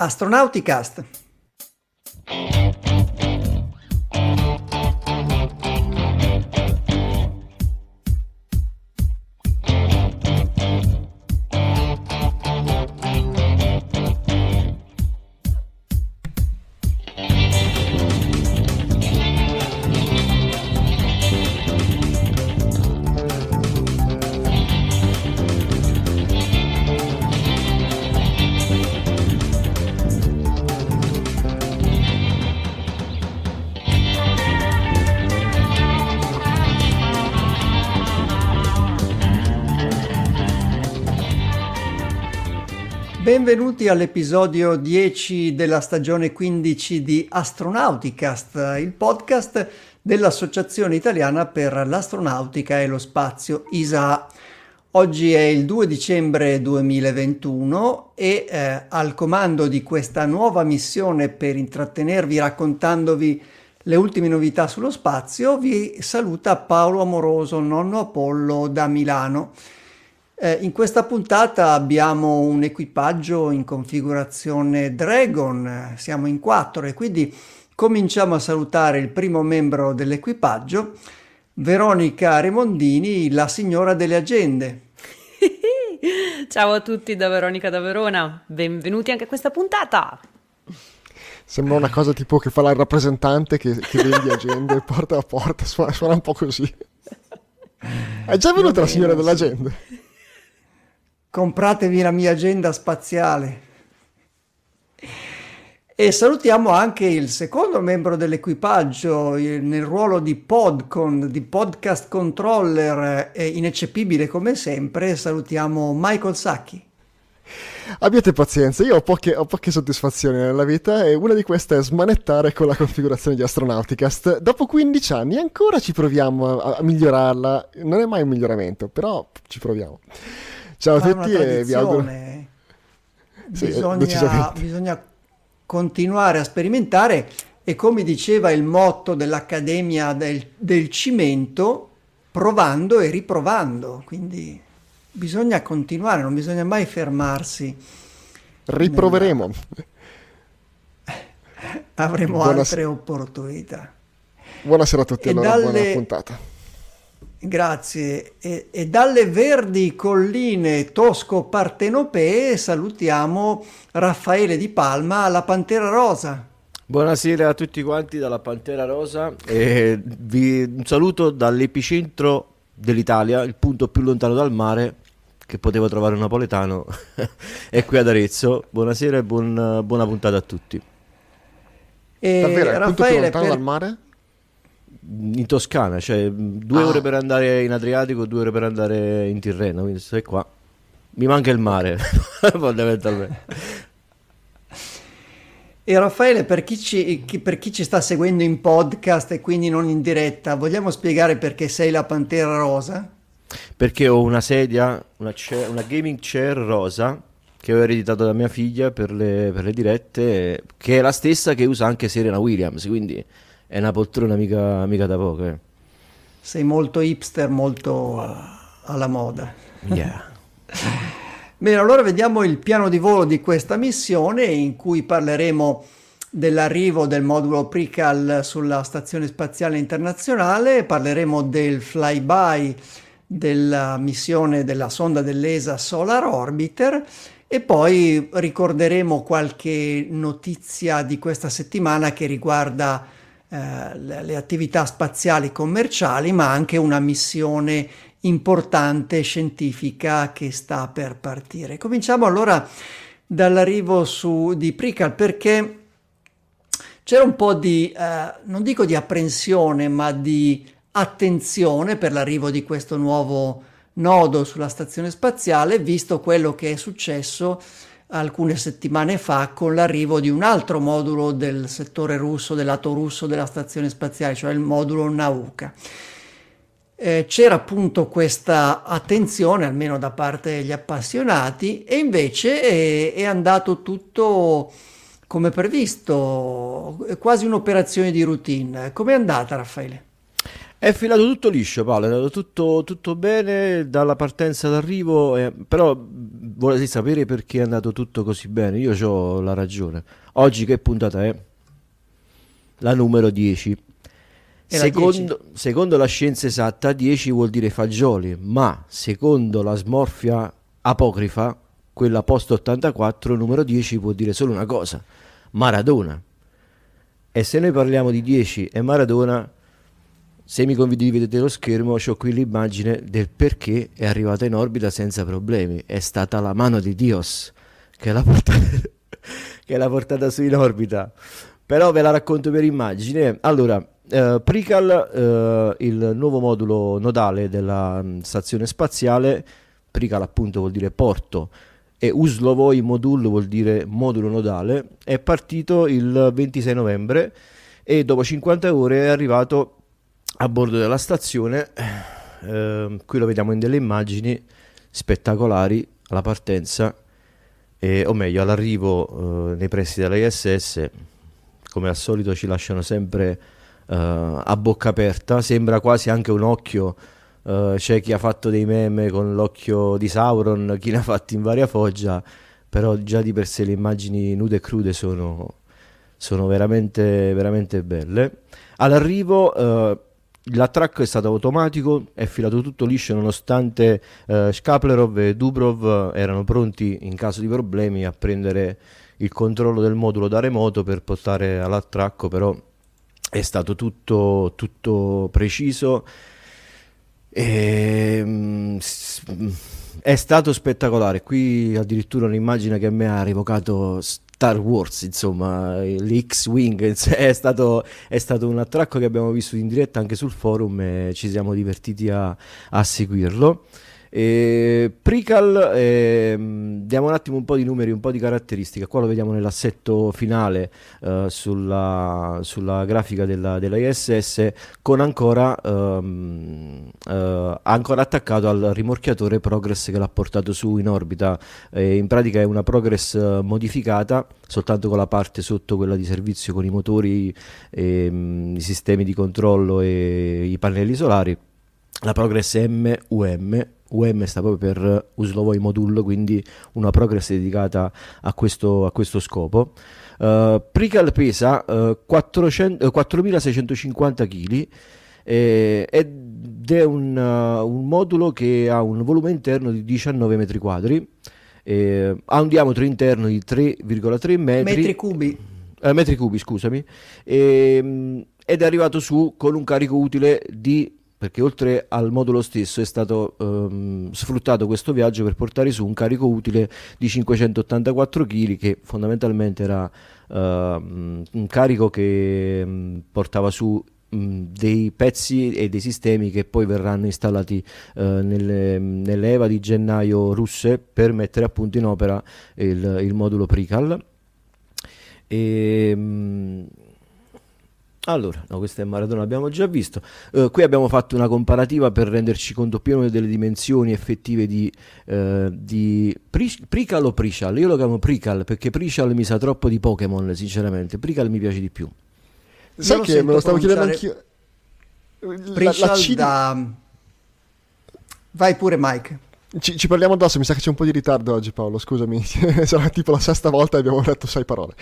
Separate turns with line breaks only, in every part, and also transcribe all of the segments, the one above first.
Astronauticast. Benvenuti all'episodio 10 della stagione 15 di Astronauticast, il podcast dell'Associazione Italiana per l'Astronautica e lo Spazio ISA. Oggi è il 2 dicembre 2021 e eh, al comando di questa nuova missione per intrattenervi raccontandovi le ultime novità sullo spazio vi saluta Paolo Amoroso, nonno Apollo da Milano. Eh, in questa puntata abbiamo un equipaggio in configurazione Dragon, siamo in quattro e quindi cominciamo a salutare il primo membro dell'equipaggio, Veronica Remondini, la signora delle agende.
Ciao a tutti da Veronica da Verona, benvenuti anche a questa puntata.
Sembra una cosa tipo che fa la rappresentante che, che vendi agende porta a porta, suona, suona un po' così. È già venuta la signora delle agende?
Compratevi la mia agenda spaziale. E salutiamo anche il secondo membro dell'equipaggio nel ruolo di Podcon, di podcast controller, ineccepibile come sempre. Salutiamo Michael Sacchi.
Abbiate pazienza, io ho poche, ho poche, soddisfazioni nella vita e una di queste è smanettare con la configurazione di Astronauticast. Dopo 15 anni ancora ci proviamo a, a migliorarla, non è mai un miglioramento, però ci proviamo. Ciao a tutti e vi auguro...
Bisogna, sì, bisogna continuare a sperimentare e come diceva il motto dell'Accademia del, del Cimento, provando e riprovando, quindi bisogna continuare, non bisogna mai fermarsi.
Riproveremo.
Nella... Avremo Buonasera. altre opportunità.
Buonasera a tutti, e allora dalle... buona puntata.
Grazie. E, e, dalle verdi colline tosco-partenopee salutiamo Raffaele Di Palma alla Pantera Rosa.
Buonasera a tutti quanti dalla Pantera Rosa e vi un saluto dall'epicentro dell'Italia, il punto più lontano dal mare che potevo trovare un napoletano è qui ad Arezzo. Buonasera e buon, buona puntata a tutti.
E Davvero, il punto più lontano per... dal mare?
In Toscana, cioè due ah. ore per andare in Adriatico, due ore per andare in Tirreno, quindi sei qua. Mi manca il mare, fondamentalmente.
E Raffaele, per chi, ci, per chi, ci, sta seguendo in podcast e quindi non in diretta, vogliamo spiegare perché sei la Pantera Rosa?
Perché ho una sedia, una, chair, una gaming chair rosa che ho ereditato da mia figlia per le, per le dirette, che è la stessa che usa anche Serena Williams, quindi è una poltrona mica, mica da poco. Eh.
Sei molto hipster, molto alla moda.
Yeah.
Bene, allora vediamo il piano di volo di questa missione in cui parleremo dell'arrivo del modulo Prical sulla Stazione Spaziale Internazionale, parleremo del flyby della missione della sonda dell'ESA Solar Orbiter e poi ricorderemo qualche notizia di questa settimana che riguarda eh, le, attività spaziali commerciali, ma anche una missione importante scientifica che sta per partire. Cominciamo allora dall'arrivo su, di Prical perché c'era un po' di, eh, non dico di apprensione, ma di attenzione per l'arrivo di questo nuovo nodo sulla stazione spaziale, visto quello che è successo alcune settimane fa con l'arrivo di un altro modulo del settore russo, del lato russo della stazione spaziale, cioè il modulo Nauka. Eh, c'era appunto questa attenzione, almeno da parte degli appassionati, e invece è, è andato tutto come previsto, quasi un'operazione di routine. Com'è andata Raffaele?
È filato tutto liscio, Paolo, è andato tutto, tutto bene dalla partenza all'arrivo, eh, però volete sapere perché è andato tutto così bene? Io ho la ragione. Oggi che puntata è? La numero 10. Secondo, secondo, la scienza esatta 10 vuol dire fagioli, ma secondo la smorfia apocrifa, quella post 84, numero 10 vuol dire solo una cosa, Maradona. E se noi parliamo di 10 e Maradona se mi condividete lo schermo, ho qui l'immagine del perché è arrivata in orbita senza problemi. È stata la mano di Dios che l'ha portata, che l'ha portata su in orbita. Però ve la racconto per immagine. Allora, eh, Prical, eh, il nuovo modulo nodale della mh, stazione spaziale, Prical appunto vuol dire porto e Uslovoi Modul vuol dire modulo nodale, è partito il 26 novembre e dopo 50 ore è arrivato a bordo della stazione, eh, qui lo vediamo in delle immagini spettacolari alla partenza, eh, o meglio all'arrivo eh, nei pressi della ISS, come al solito ci lasciano sempre eh, a bocca aperta, sembra quasi anche un occhio, eh, c'è chi ha fatto dei meme con l'occhio di Sauron, chi ne ha fatti in varia foggia, però già di per sé le immagini nude e crude sono, sono veramente, veramente belle. All'arrivo eh, L'attracco è stato automatico, è filato tutto liscio nonostante eh, Skaplerov e Dubrov erano pronti in caso di problemi a prendere il controllo del modulo da remoto per portare all'attracco, però è stato tutto, tutto preciso. E, mm, è stato spettacolare. Qui addirittura un'immagine che a me ha rivocato Star Wars, insomma, l'X-Wing è stato, è stato un attracco che abbiamo visto in diretta anche sul forum e ci siamo divertiti a, a seguirlo. E Prical, eh, diamo un attimo un po' di numeri, un po' di caratteristiche. Qua lo vediamo nell'assetto finale eh, sulla, sulla, grafica della, della, ISS con ancora, ehm, eh, ancora attaccato al rimorchiatore Progress che l'ha portato su in orbita. in pratica è una Progress modificata soltanto con la parte sotto, quella di servizio con i motori, ehm, i sistemi di controllo e i pannelli solari. La Progress MUM UM sta proprio per Uslovoi Modul, quindi una progress dedicata a questo, a questo scopo. Uh, Prical pesa uh, 400, uh, 4650 kg eh, ed è un, uh, un, modulo che ha un volume interno di 19 metri quadri, eh, ha un diametro interno di 3,3 metri.
Metri cubi.
Eh, metri cubi, scusami. Ehm, ed è arrivato su con un carico utile di perché oltre al modulo stesso è stato ehm, sfruttato questo viaggio per portare su un carico utile di 584 kg che fondamentalmente era ehm, un carico che mh, portava su dei pezzi e dei sistemi che poi verranno installati eh, nelle, nelle, EVA di gennaio russe per mettere appunto in opera il, il modulo Prical. E, mh, allora, no, questo è Maradona, l'abbiamo già visto. Uh, qui abbiamo fatto una comparativa per renderci conto più delle dimensioni effettive di, uh, di Pri- Prical o Prichal. Io lo chiamo Prical perché Prichal mi sa troppo di Pokémon, sinceramente. Prical mi piace di più.
Sai che me lo stavo chiedendo anch'io.
Prichal C... da... Vai pure Mike.
Ci, ci, parliamo addosso, mi sa che c'è un po' di ritardo oggi Paolo, scusami, sarà tipo la sesta volta e abbiamo detto sei parole.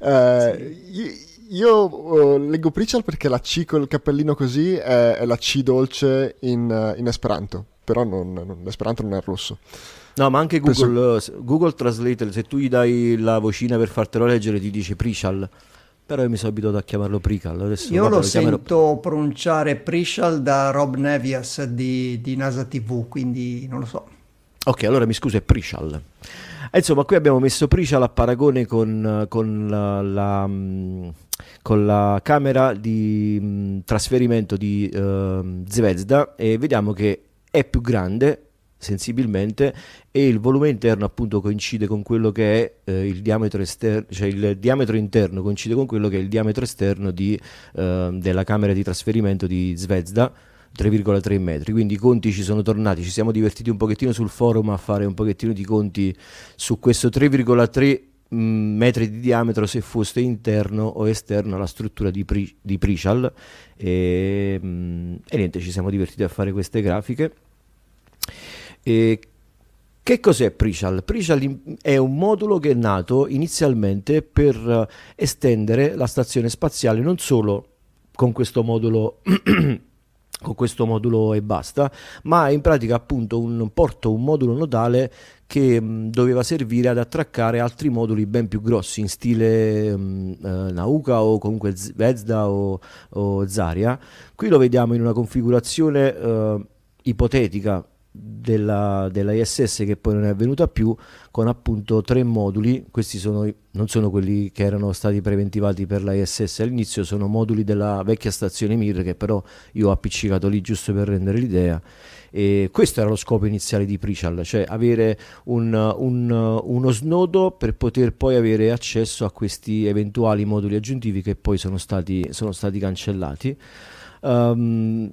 Uh, sì io uh, leggo Prichal perché la C col cappellino così è, è la C dolce in, uh, in Esperanto, però non, non, l'esperanto non è russo.
No, ma anche Google, Penso... Google Translate, se tu gli dai la vocina per fartelo leggere ti dice Prichal, però io mi sono abituato a chiamarlo Prichal. Adesso
io lo, lo sento chiamerò... pronunciare Prichal da Rob Nevias di, di NASA TV, quindi non lo so.
Ok, allora mi scuso, è Prichal. Eh, insomma, qui abbiamo messo Prichal a paragone con, con la, la mm, con la camera di mh, trasferimento di uh, Zvezda e vediamo che è più grande sensibilmente e il volume interno appunto coincide con quello che è eh, il diametro esterno cioè il diametro interno coincide con quello che è il diametro esterno di, eh, della camera di trasferimento di Zvezda 3,3 metri. Quindi i conti ci sono tornati ci siamo divertiti un pochettino sul forum a fare un pochettino di conti su questo 3,3 mm, metri di diametro se fosse interno o esterno alla struttura di, Pri- di Prichal e, mm, e, niente ci siamo divertiti a fare queste grafiche e che cos'è Prichal? Prichal è un modulo che è nato inizialmente per eh, estendere la stazione spaziale non solo con questo modulo con questo modulo e basta, ma in pratica appunto un porto, un modulo nodale che mh, doveva servire ad attraccare altri moduli ben più grossi in stile mh, eh, Nauka o comunque Zvezda o, o, Zaria. Qui lo vediamo in una configurazione eh, ipotetica della, della, ISS che poi non è avvenuta più con appunto tre moduli. Questi sono, non sono quelli che erano stati preventivati per la ISS all'inizio sono moduli della vecchia stazione Mir che però io ho appiccicato lì giusto per rendere l'idea. E questo era lo scopo iniziale di Prichal cioè avere un, un, uno snodo per poter poi avere accesso a questi eventuali moduli aggiuntivi che poi sono stati, sono stati cancellati. Um,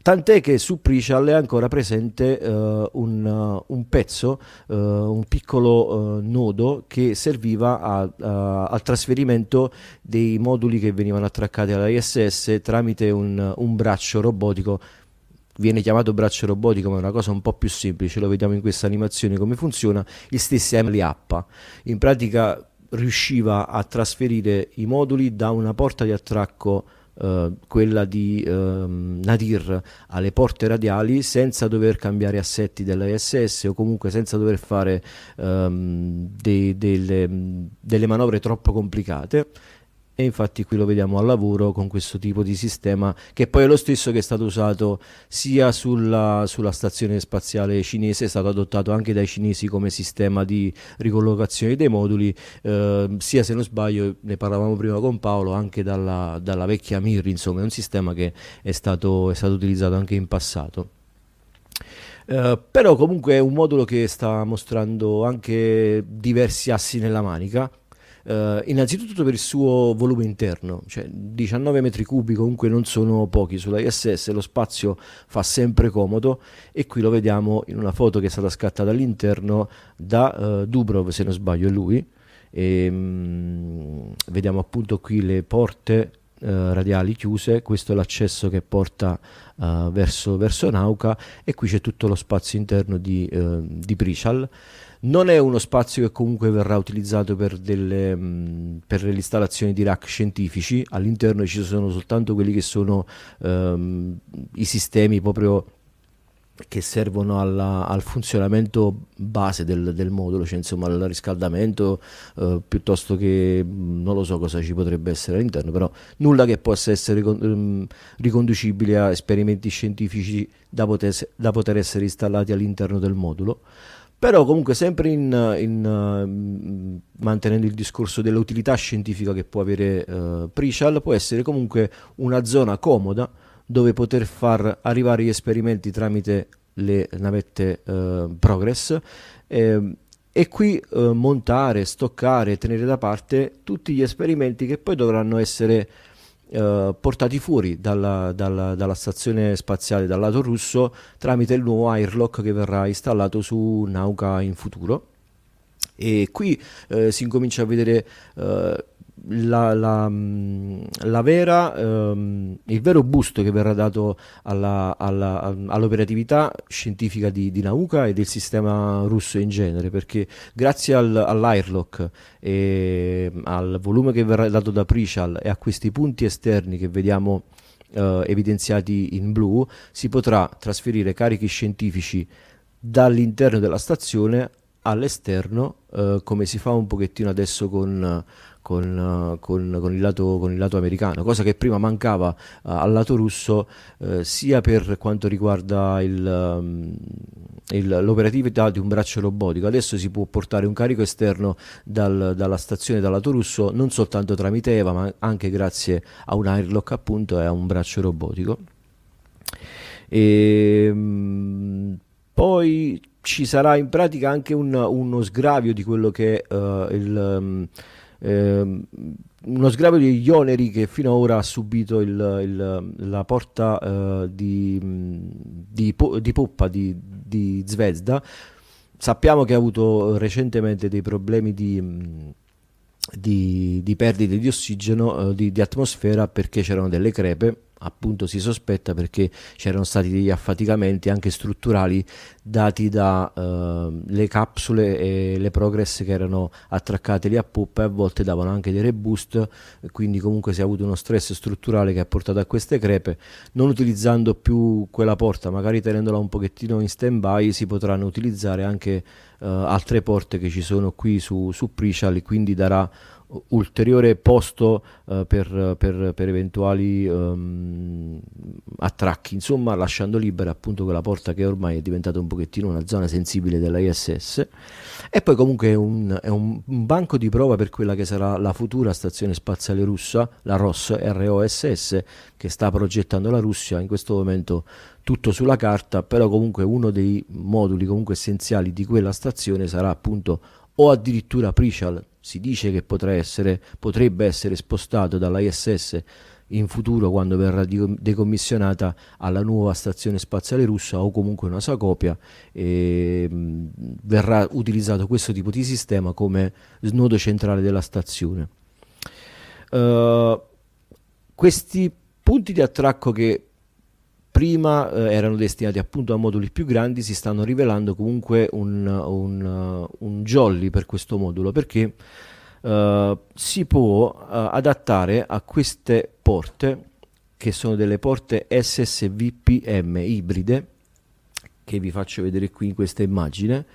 Tant'è che su Prichal è ancora presente uh, un, uh, un, pezzo, uh, un piccolo nodo che serviva a, al trasferimento dei moduli che venivano attraccati alla ISS tramite un, un braccio robotico viene chiamato braccio robotico, ma è una cosa un po' più semplice, lo vediamo in questa animazione come funziona, il stesso Emily Appa. In pratica riusciva a trasferire i moduli da una porta di attracco Uh, quella di uh, Nadir alle porte radiali senza dover cambiare assetti della ISS o comunque senza dover fare um, dei, delle, delle manovre troppo complicate e infatti qui lo vediamo al lavoro con questo tipo di sistema che poi è lo stesso che è stato usato sia sulla, sulla, stazione spaziale cinese, è stato adottato anche dai cinesi come sistema di ricollocazione dei moduli, eh, sia se non sbaglio, ne parlavamo prima con Paolo, anche dalla, dalla vecchia Mir, insomma è un sistema che è stato, è stato utilizzato anche in passato. Uh, però comunque è un modulo che sta mostrando anche diversi assi nella manica Uh, innanzitutto per il suo volume interno, cioè 19 metri cubi comunque non sono pochi sulla ISS, lo spazio fa sempre comodo e qui lo vediamo in una foto che è stata scattata all'interno da uh, Dubrov, se non sbaglio è lui, e, um, vediamo appunto qui le porte Uh, radiali chiuse, questo è l'accesso che porta uh, verso, verso Nauka e qui c'è tutto lo spazio interno di, uh, di Prichal. Non è uno spazio che comunque verrà utilizzato per, delle, mm, per le installazioni di rack scientifici, all'interno ci sono soltanto quelli che sono um, i sistemi proprio che servono alla, al funzionamento base del, del, modulo, cioè insomma al riscaldamento eh, piuttosto che mm, non lo so cosa ci potrebbe essere all'interno, però nulla che possa essere um, riconducibile a esperimenti scientifici da poter, da poter essere installati all'interno del modulo. Però comunque sempre in, in, uh, mantenendo il discorso dell'utilità scientifica che può avere uh, Prichal, può essere comunque una zona comoda dove poter far arrivare gli esperimenti tramite le navette uh, Progress. Eh, e qui montare, stoccare, tenere da parte tutti gli esperimenti che poi dovranno essere eh, portati fuori dalla, dalla, dalla, stazione spaziale dal lato russo tramite il nuovo airlock che verrà installato su Nauka in futuro. E qui eh, si incomincia a vedere eh, la, la, mm, la vera, ehm, il vero boost che verrà dato alla, alla, all'operatività scientifica di, di, Nauka e del sistema russo in genere, perché grazie al, all'airlock e al volume che verrà dato da Prichal e a questi punti esterni che vediamo eh, evidenziati in blu, si potrà trasferire carichi scientifici dall'interno della stazione all'esterno, eh, come si fa un pochettino adesso con con, con, con, il lato, con, il lato, americano, cosa che prima mancava uh, al lato russo uh, sia per quanto riguarda il, um, il, l'operatività di un braccio robotico. Adesso si può portare un carico esterno dal, dalla stazione dal lato russo non soltanto tramite EVA, ma anche grazie a un airlock appunto e a un braccio robotico. E, um, poi ci sarà in pratica anche un, uno sgravio di quello che è uh, il... Um, eh, uno sgravio degli oneri che fino ad ora ha subito il, il, la porta eh, di, di, di, poppa di, di Zvezda. Sappiamo che ha avuto recentemente dei problemi di, di, di perdite di ossigeno, eh, di, di atmosfera perché c'erano delle crepe appunto si sospetta perché c'erano stati degli affaticamenti anche strutturali dati dalle eh, capsule e le progress che erano attraccate lì a poppa e a volte davano anche dei reboost quindi comunque si è avuto uno stress strutturale che ha portato a queste crepe. Non utilizzando più quella porta magari tenendola un pochettino in stand by si potranno utilizzare anche eh, altre porte che ci sono qui su, su Pricial quindi darà ulteriore posto uh, per, per, per, eventuali um, attracchi, insomma lasciando libera appunto quella porta che ormai è diventata un pochettino una zona sensibile della ISS e poi comunque è un, è un, un banco di prova per quella che sarà la futura stazione spaziale russa, la ROS, ROSS, che sta progettando la Russia, in questo momento tutto sulla carta, però comunque uno dei moduli comunque essenziali di quella stazione sarà appunto o addirittura Prishal si dice che essere, potrebbe essere spostato dall'ISS in futuro quando verrà decommissionata alla nuova stazione spaziale russa o comunque una sua copia e mh, verrà utilizzato questo tipo di sistema come snodo centrale della stazione. Uh, questi punti di attracco che prima eh, erano destinati appunto a moduli più grandi, si stanno rivelando comunque un, un, un jolly per questo modulo perché uh, si può uh, adattare a queste porte che sono delle porte SSVPM ibride che vi faccio vedere qui in questa immagine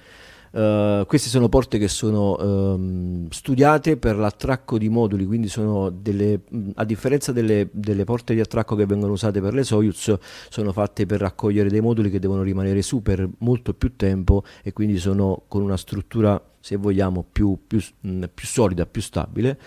Uh, queste sono porte che sono um, studiate per l'attracco di moduli, quindi sono delle, a differenza delle, delle, porte di attracco che vengono usate per le Soyuz, sono fatte per raccogliere dei moduli che devono rimanere su per molto più tempo e quindi sono con una struttura se vogliamo, più, più, mh, più solida, più stabile,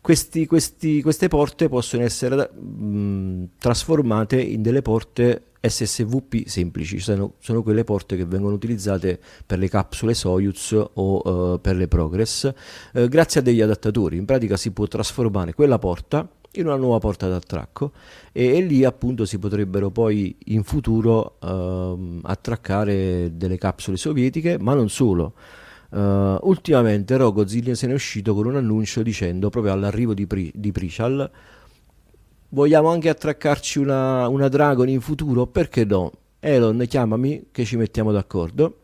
questi, questi, queste porte possono essere mh, trasformate in delle porte SSVP semplici, sono, sono, quelle porte che vengono utilizzate per le capsule Soyuz o uh, per le Progress, uh, grazie a degli adattatori. In pratica si può trasformare quella porta in una nuova porta d'attracco e, e lì appunto si potrebbero poi in futuro uh, attraccare delle capsule sovietiche, ma non solo. Uh, ultimamente Rogozin se ne è uscito con un annuncio dicendo proprio all'arrivo di, Pri- di Prichal vogliamo anche attraccarci una, una Dragon in futuro? Perché no? Elon chiamami che ci mettiamo d'accordo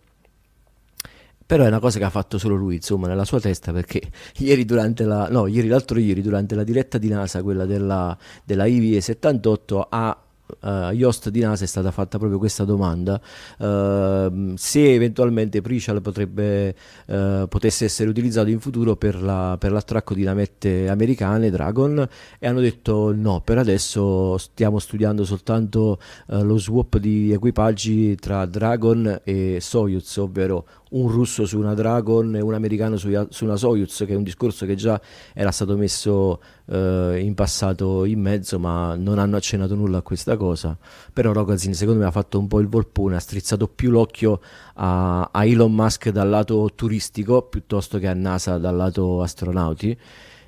però è una cosa che ha fatto solo lui, insomma, nella sua testa, perché ieri durante la, no, ieri, l'altro ieri, durante la diretta di NASA, quella della, della IVE 78, ha uh, agli host di NASA è stata fatta proprio questa domanda uh, se eventualmente Prichal potrebbe uh, potesse essere utilizzato in futuro per, la, per, l'attracco di navette americane Dragon e hanno detto no per adesso stiamo studiando soltanto uh, lo swap di equipaggi tra Dragon e Soyuz ovvero un russo su una Dragon e un americano su, su una Soyuz, che è un discorso che già era stato messo eh, in passato in mezzo, ma non hanno accennato nulla a questa cosa. Però Rogazin secondo me ha fatto un po' il volpone, ha strizzato più l'occhio a, a Elon Musk dal lato turistico piuttosto che a NASA dal lato astronauti.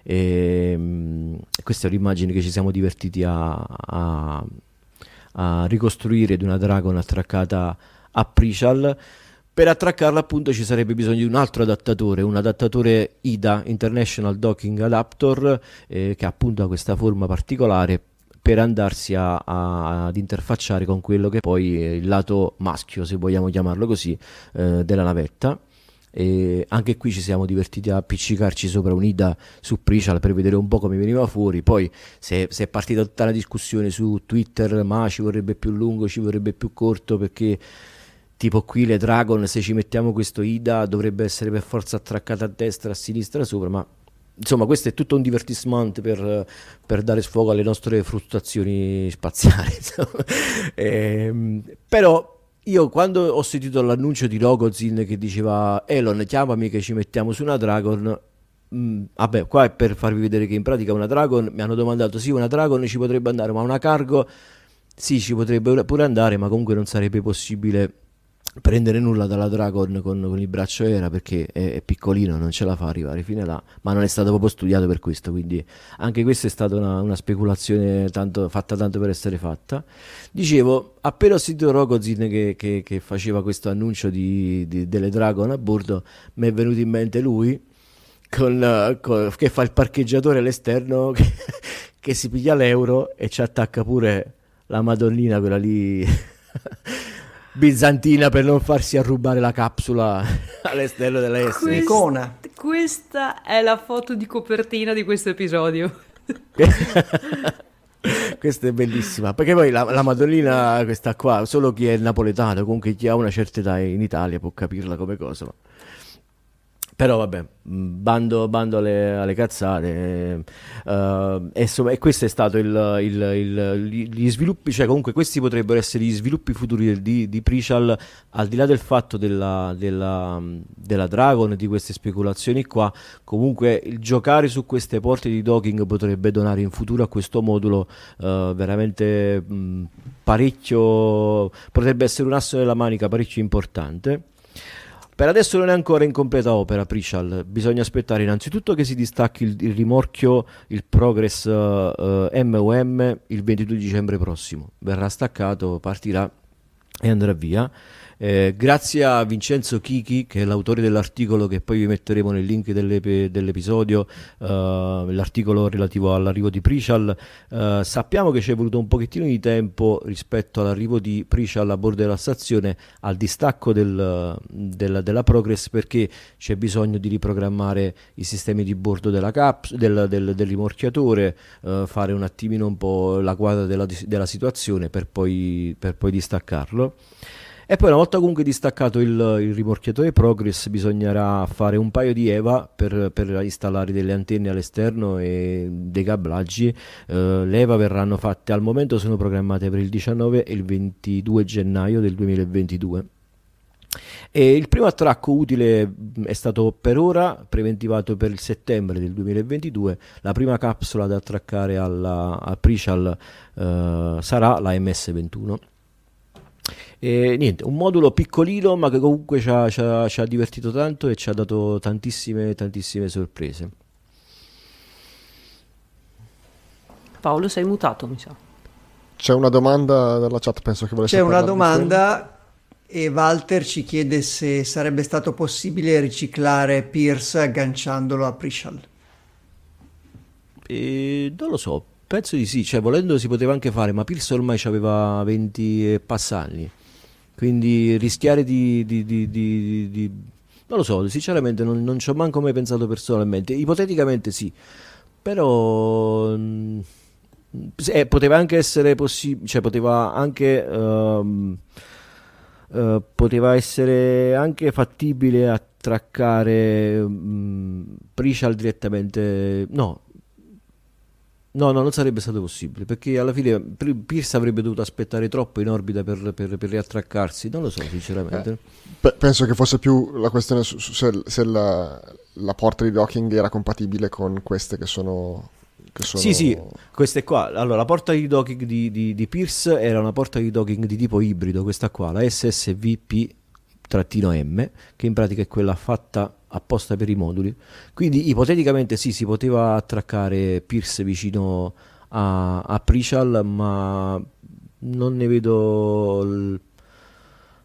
E, mh, mm, questa è un'immagine che ci siamo divertiti a, a, a ricostruire di una Dragon attraccata a Prichal per attraccarla appunto ci sarebbe bisogno di un altro adattatore, un adattatore IDA, International Docking Adapter, eh, che appunto ha questa forma particolare per andarsi a, a, ad interfacciare con quello che poi è il lato maschio, se vogliamo chiamarlo così, eh, della navetta. E anche qui ci siamo divertiti a appiccicarci sopra un'ida su Pricial per vedere un po' come veniva fuori. Poi se, è partita tutta la discussione su Twitter, ma ci vorrebbe più lungo, ci vorrebbe più corto perché tipo qui le Dragon se ci mettiamo questo Ida dovrebbe essere per forza attraccata a destra a sinistra sopra ma insomma questo è tutto un divertissement per, per dare sfogo alle nostre frustrazioni spaziali e, ehm, però io quando ho sentito l'annuncio di Rogozin che diceva Elon chiamami che ci mettiamo su una Dragon Mm, vabbè, qua è per farvi vedere che in pratica una Dragon mi hanno domandato: sì, una Dragon ci potrebbe andare, ma una cargo? Sì, ci potrebbe pure andare, ma comunque non sarebbe possibile prendere nulla dalla Dragon con, con il braccio era perché è, è, piccolino, non ce la fa arrivare fino là, ma non è stato proprio studiato per questo, quindi anche questa è stata una, una speculazione tanto, fatta tanto per essere fatta. Dicevo, appena ho sentito Rogozin che, che, che faceva questo annuncio di, di, delle Dragon a bordo, mi è venuto in mente lui con, con, che fa il parcheggiatore all'esterno che, che si piglia l'euro e ci attacca pure la Madonnina, quella lì bizantina per non farsi arrubare la capsula all'esterno della S.
Questa, questa è la foto di copertina di questo episodio.
questa è bellissima perché poi la, la, Madonnina questa qua solo chi è napoletano comunque chi ha una certa età in Italia può capirla come cosa ma però vabbè, mm, bando, bando alle, alle, cazzate. Uh, e, insomma, e, questo è stato il, il, il, gli sviluppi, cioè comunque questi potrebbero essere gli sviluppi futuri di, di Pricial, al di là del fatto della, della, della Dragon, di queste speculazioni qua, comunque il giocare su queste porte di docking potrebbe donare in futuro a questo modulo uh, veramente mh, mm, parecchio, potrebbe essere un asso nella manica parecchio importante. Per adesso non è ancora in completa opera Prishal, bisogna aspettare innanzitutto che si distacchi il, il rimorchio, il Progress uh, eh, MOM il 22 dicembre prossimo. Verrà staccato, partirà e andrà via. Eh, grazie a Vincenzo Chichi, che è l'autore dell'articolo che poi vi metteremo nel link dell'ep- dell'episodio, eh, l'articolo relativo all'arrivo di Pricial. Eh, sappiamo che ci è voluto un pochettino di tempo rispetto all'arrivo di Pricial a bordo della stazione, al distacco del, del, della Progress, perché c'è bisogno di riprogrammare i sistemi di bordo della caps- del, del, del rimorchiatore, eh, fare un attimino un po' la quadra della, della situazione per poi, per poi distaccarlo. E poi una volta comunque distaccato il, il rimorchiatore Progress bisognerà fare un paio di EVA per, per installare delle antenne all'esterno e dei cablaggi. Uh, le EVA verranno fatte al momento, sono programmate per il 19 e il 22 gennaio del 2022. E il primo attracco utile è stato per ora preventivato per il settembre del 2022. La prima capsula da attraccare alla, al Pricial uh, sarà la MS-21. E niente, un modulo piccolino ma che comunque ci ha, ci, ha, ci ha, divertito tanto e ci ha dato tantissime, tantissime sorprese.
Paolo, sei mutato, mi sa.
C'è una domanda dalla chat, penso che volesse
C'è una domanda e Walter ci chiede se sarebbe stato possibile riciclare Pierce agganciandolo a Prishal.
E non lo so, penso di sì, cioè volendo si poteva anche fare, ma Pierce ormai aveva 20 e passanni. Quindi rischiare di, di, di, di non lo so, sinceramente non, non ci ho manco mai pensato personalmente. Ipoteticamente sì, però mm, eh, poteva anche essere possibile, cioè poteva anche, um, uh, poteva essere anche fattibile attraccare um, Prishal direttamente, no, No, no, non sarebbe stato possibile perché alla fine Pierce avrebbe dovuto aspettare troppo in orbita per, per, per riattraccarsi. Non lo so, sinceramente.
Eh, penso che fosse più la questione su, su se, se la, la, porta di docking era compatibile con queste che sono. Che sono...
Sì, sì, queste qua. Allora, la porta di docking di, di, di Pierce era una porta di docking di tipo ibrido. Questa qua, la SSVP-M, che in pratica è quella fatta apposta per i moduli. Quindi ipoteticamente sì, si poteva attraccare Pierce vicino a, a Pricial, ma non ne vedo il,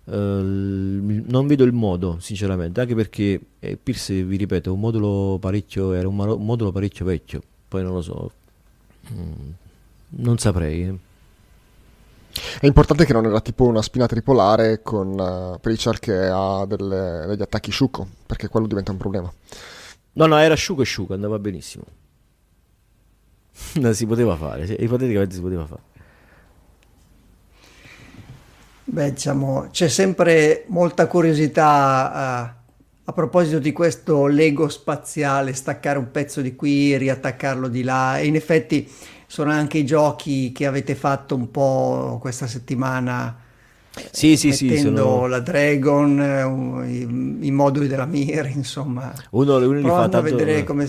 uh, non vedo il modo, sinceramente, anche perché eh, Pierce, vi ripeto, un modulo parecchio, era un, modulo parecchio vecchio, poi non lo so, mm, non saprei.
È importante che non era tipo una spina tripolare con uh, Pritchard che ha delle, degli attacchi sciuco, perché quello diventa un problema.
No, no, era sciuco e sciuco, andava benissimo. si poteva fare, ipoteticamente si poteva fare.
Beh, diciamo, c'è sempre molta curiosità uh, a proposito di questo Lego spaziale, staccare un pezzo di qui, riattaccarlo di là, e in effetti sono anche i giochi che avete fatto un po' questa settimana.
Sì, sì, sì.
Sono... la Dragon, uh, i, i, moduli della Mir, insomma.
Uno, uno li fa tanto...
a vedere come,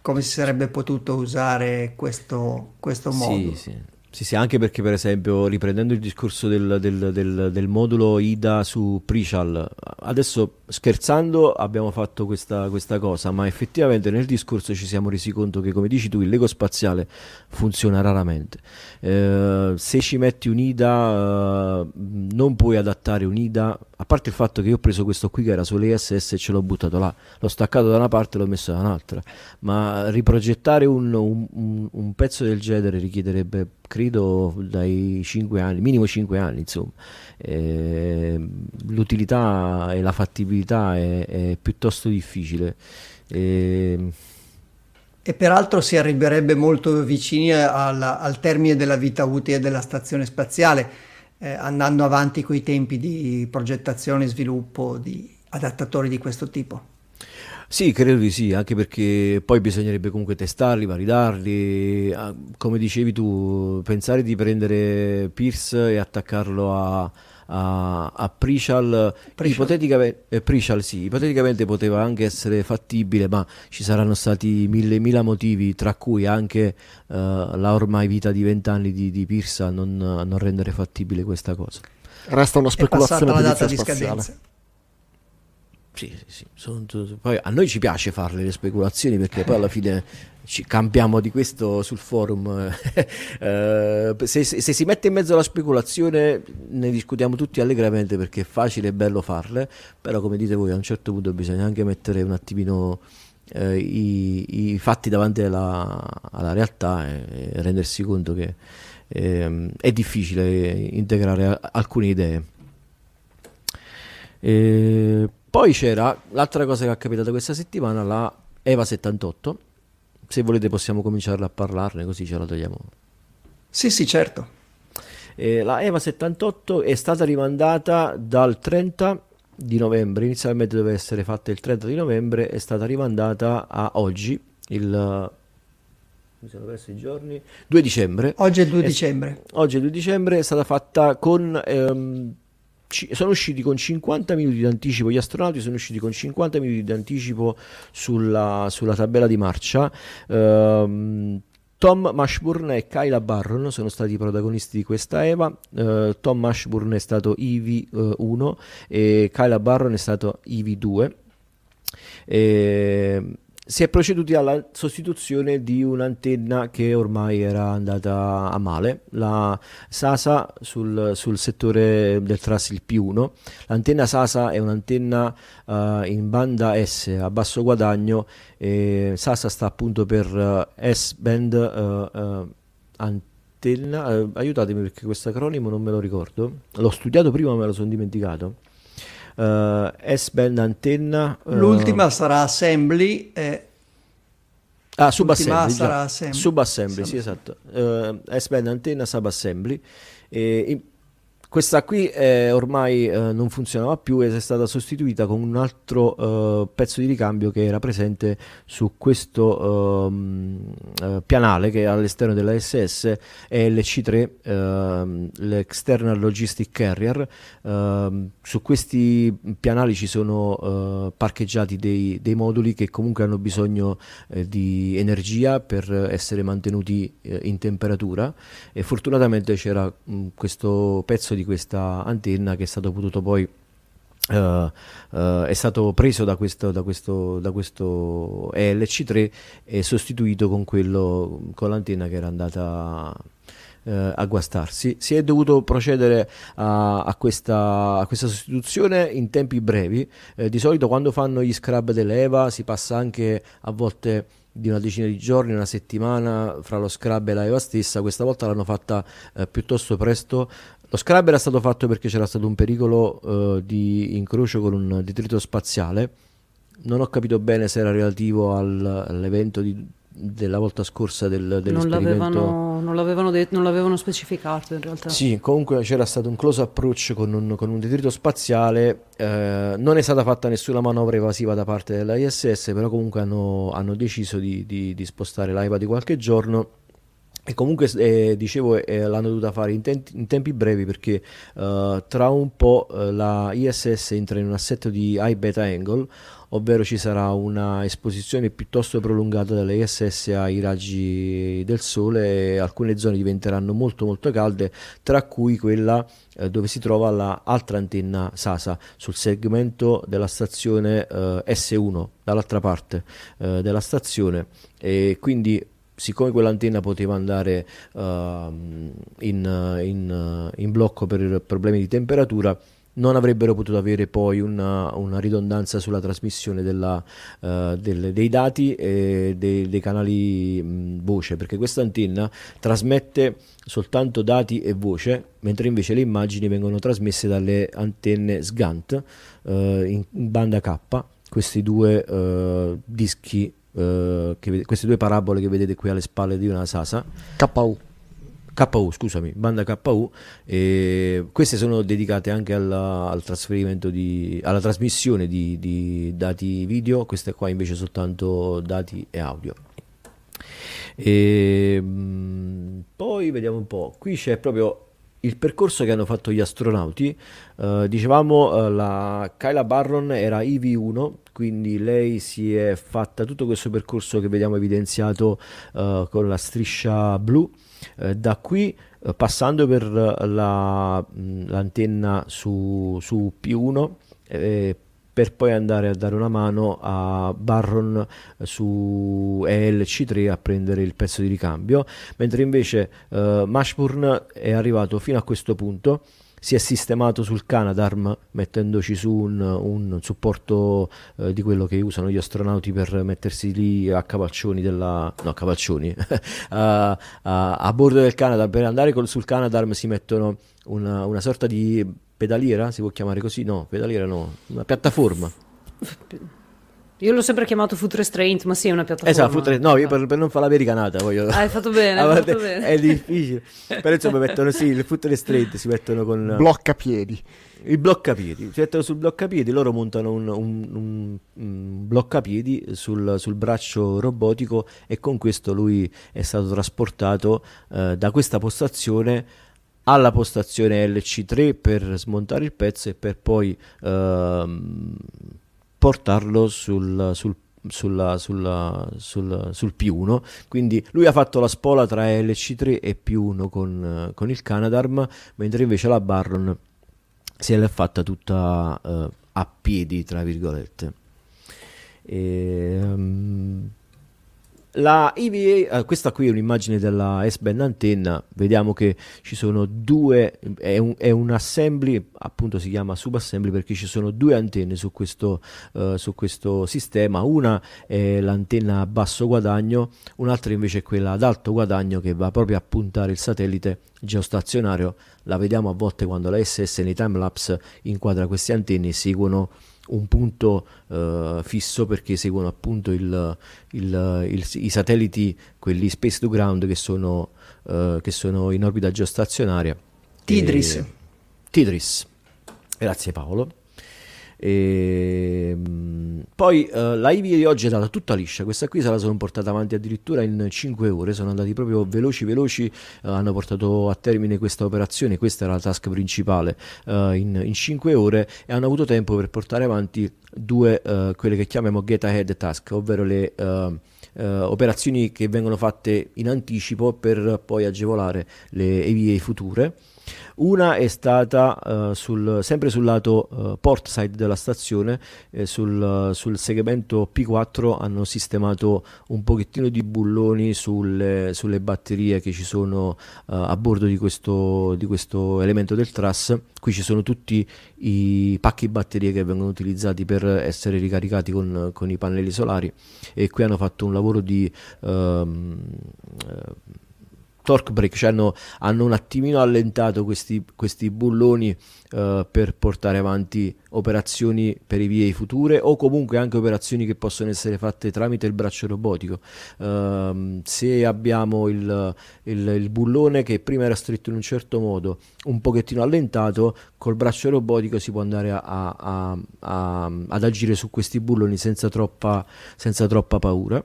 come, si sarebbe potuto usare questo, questo modulo.
Sì, sì. Sì, sì, anche perché per esempio, riprendendo il discorso del, del, del, del modulo IDA su Pricial, adesso scherzando abbiamo fatto questa, questa, cosa, ma effettivamente nel discorso ci siamo resi conto che, come dici tu, il Lego spaziale funziona raramente. Eh, se ci metti un IDA, eh, non puoi adattare un IDA, a parte il fatto che io ho preso questo qui che era sull'ESS e ce l'ho buttato là, l'ho staccato da una parte e l'ho messo da un'altra, ma riprogettare un, un, un pezzo del genere richiederebbe credo dai 5 anni, minimo 5 anni, insomma. Eh, l'utilità e la fattibilità è, è piuttosto difficile.
Eh, e peraltro si arriverebbe molto vicini al, al termine della vita utile della stazione spaziale, eh, andando avanti coi tempi di progettazione e sviluppo di adattatori di questo tipo.
Sì, credo di sì, anche perché poi bisognerebbe comunque testarli, validarli. Ah, come dicevi tu, pensare di prendere Pierce e attaccarlo a, a, a Pricial, Ipoteticamente, eh, Pricial sì, ipoteticamente poteva anche essere fattibile, ma ci saranno stati mille, mila motivi, tra cui anche uh, la ormai vita di vent'anni di, di Pierce a non, a non rendere fattibile questa cosa.
Resta una speculazione
la data di scadenza.
Sì, sì, sì. Sono, poi a noi ci piace farle le speculazioni perché poi alla fine ci cambiamo di questo sul forum. eh, se, se, se, si mette in mezzo la speculazione ne discutiamo tutti allegramente perché è facile e bello farle, però come dite voi a un certo punto bisogna anche mettere un attimino eh, i, i, fatti davanti alla, alla realtà e, e, rendersi conto che eh, è difficile integrare alcune idee. E poi c'era l'altra cosa che è capitata questa settimana, la Eva 78. Se volete possiamo cominciare a parlarne così ce la togliamo.
Sì, sì, certo.
Eh, la Eva 78 è stata rimandata dal 30 di novembre, inizialmente doveva essere fatta il 30 di novembre, è stata rimandata a oggi, il mi sono perso i giorni 2 dicembre
oggi è 2 dicembre
oggi è 2 dicembre è stata fatta con ehm, sono usciti con 50 minuti di anticipo, gli astronauti sono usciti con 50 minuti di anticipo sulla, sulla tabella di marcia. Uh, Tom Mashburn e Kyla Barron sono stati i protagonisti di questa EVA. Uh, Tom Mashburn è stato EV1 e Kyla Barron è stato EV2. E si è proceduti alla sostituzione di un'antenna che ormai era andata a male, la SASA sul, sul settore del Trasil P1. L'antenna SASA è un'antenna uh, in banda S a basso guadagno SASA sta appunto per uh, S-band uh, antenna. aiutatemi perché questo acronimo non me lo ricordo, l'ho studiato prima ma me lo sono dimenticato uh, S-band antenna.
Uh, L'ultima sarà Assembly. E...
Ah, subassembly, sarà assembly. subassembly, sì esatto. Uh, S-band antenna subassembly. E, questa qui eh, ormai eh, non funzionava più ed è stata sostituita con un altro eh, pezzo di ricambio che era presente su questo ehm, eh, pianale che è all'esterno della SS è l'EC3, ehm, l'External Logistic Carrier. Ehm, su questi pianali ci sono eh, parcheggiati dei, dei, moduli che comunque hanno bisogno eh, di energia per essere mantenuti in temperatura e fortunatamente c'era mh, questo pezzo di questa antenna che è stato potuto poi Uh, uh, è stato preso da questo, da questo, da questo ELC3 e sostituito con, quello, con l'antenna che era andata uh, a guastarsi. Si è dovuto procedere a, a, questa, a questa, sostituzione in tempi brevi. Eh, di solito quando fanno gli scrub dell'EVA si passa anche a volte di una decina di giorni, una settimana fra lo scrub e la EVA stessa. Questa volta l'hanno fatta eh, piuttosto presto lo scrub era stato fatto perché c'era stato un pericolo uh, di incrocio con un detrito spaziale. Non ho capito bene se era relativo al, all'evento di, della volta scorsa del,
non l'avevano, non, l'avevano det- non l'avevano specificato in realtà.
Sì, comunque c'era stato un close approach con un, con un detrito spaziale. Eh, non è stata fatta nessuna manovra evasiva da parte della ISS, però comunque hanno, hanno deciso di, di, di spostare l'AIPA di qualche giorno e comunque eh, dicevo eh, l'hanno dovuta fare in, te- in tempi brevi perché uh, tra un po' uh, la ISS entra in un assetto di high beta angle ovvero ci sarà una esposizione piuttosto prolungata delle ISS ai raggi del sole e alcune zone diventeranno molto molto calde tra cui quella eh, dove si trova l'altra antenna SASA sul segmento della stazione eh, S1 dall'altra parte eh, della stazione. E quindi siccome quell'antenna poteva andare uh, in, in, in, blocco per problemi di temperatura, non avrebbero potuto avere poi una, una ridondanza sulla trasmissione della, uh, del, dei dati e dei, dei canali voce, perché questa antenna trasmette soltanto dati e voce, mentre invece le immagini vengono trasmesse dalle antenne SGANT uh, in, in, banda K, questi due uh, dischi Uh, che, queste due parabole che vedete qui alle spalle di una Sasa.
KU
KU, scusami, banda KU, e queste sono dedicate anche alla, al trasferimento di, alla trasmissione di, di, dati video, queste qua invece soltanto dati e audio. E, mh, poi vediamo un po', qui c'è proprio il percorso che hanno fatto gli astronauti. Uh, dicevamo uh, la Kyla Barron era IV1, quindi lei si è fatta tutto questo percorso che vediamo evidenziato uh, con la striscia blu eh, da qui eh, passando per la, mh, l'antenna su, su P1 eh, per poi andare a dare una mano a Barron su ELC3 a prendere il pezzo di ricambio, mentre invece eh, Mashburn è arrivato fino a questo punto si è sistemato sul Canadarm mettendoci su un, un supporto eh, di quello che usano gli astronauti per mettersi lì a cavalcioni della no cavalcioni a, a, a, bordo del Canadarm per andare col, sul Canadarm si mettono una, una sorta di pedaliera si può chiamare così no pedaliera no una piattaforma
io l'ho sempre chiamato Foot Restraint, ma sì, è una piattaforma.
Esatto, foot re- no, io per, per, non fare l'americanata voglio...
Ah, hai fatto bene, hai fatto bene.
È difficile. Però insomma mettono sì, il Foot Restraint si mettono con...
Bloccapiedi.
Il bloccapiedi, si mettono sul bloccapiedi, loro montano un, un, un, un bloccapiedi sul, sul, braccio robotico e con questo lui è stato trasportato eh, da questa postazione alla postazione LC3 per smontare il pezzo e per poi... Eh, portarlo sul, sul sulla, sulla, sul, sul, P1 quindi lui ha fatto la spola tra LC3 e P1 con, con il Canadarm mentre invece la Barron si è fatta tutta uh, a piedi tra virgolette. E, um, la EVA, eh, questa qui è un'immagine della S-Band antenna, vediamo che ci sono due, è un, è un, assembly, appunto si chiama subassembly perché ci sono due antenne su questo, uh, su questo sistema, una è l'antenna a basso guadagno, un'altra invece è quella ad alto guadagno che va proprio a puntare il satellite geostazionario, la vediamo a volte quando la SS nei timelapse inquadra queste antenne e seguono un punto uh, fisso perché seguono appunto il, il, il, i satelliti, quelli space to ground che sono, uh, che sono in orbita geostazionaria.
Tidris.
E... Tidris. Grazie Paolo. E, ehm, poi uh, la IV di oggi è stata tutta liscia, questa qui se la sono portata avanti addirittura in 5 ore, sono andati proprio veloci veloci, uh, hanno portato a termine questa operazione, questa era la task principale uh, in, in 5 ore. E hanno avuto tempo per portare avanti due, quelle che chiamiamo get ahead task, ovvero le... operazioni che vengono fatte in anticipo per poi agevolare le EVA future una è stata uh, sul, sempre sul lato uh, port side della stazione, eh, sul, sul, segmento P4 hanno sistemato un pochettino di bulloni sulle, sulle batterie che ci sono uh, a bordo di questo, di questo elemento del truss. Qui ci sono tutti i pacchi batterie che vengono utilizzati per essere ricaricati con, con i pannelli solari e qui hanno fatto un lavoro di... Um, torque break, cioè hanno, hanno un attimino allentato questi, questi bulloni uh, per portare avanti operazioni per i VA future o comunque anche operazioni che possono essere fatte tramite il braccio robotico. Uh, se abbiamo il, il, il, bullone che prima era stretto in un certo modo, un pochettino allentato, col braccio robotico si può andare a, a, a, ad agire su questi bulloni senza troppa, senza troppa paura.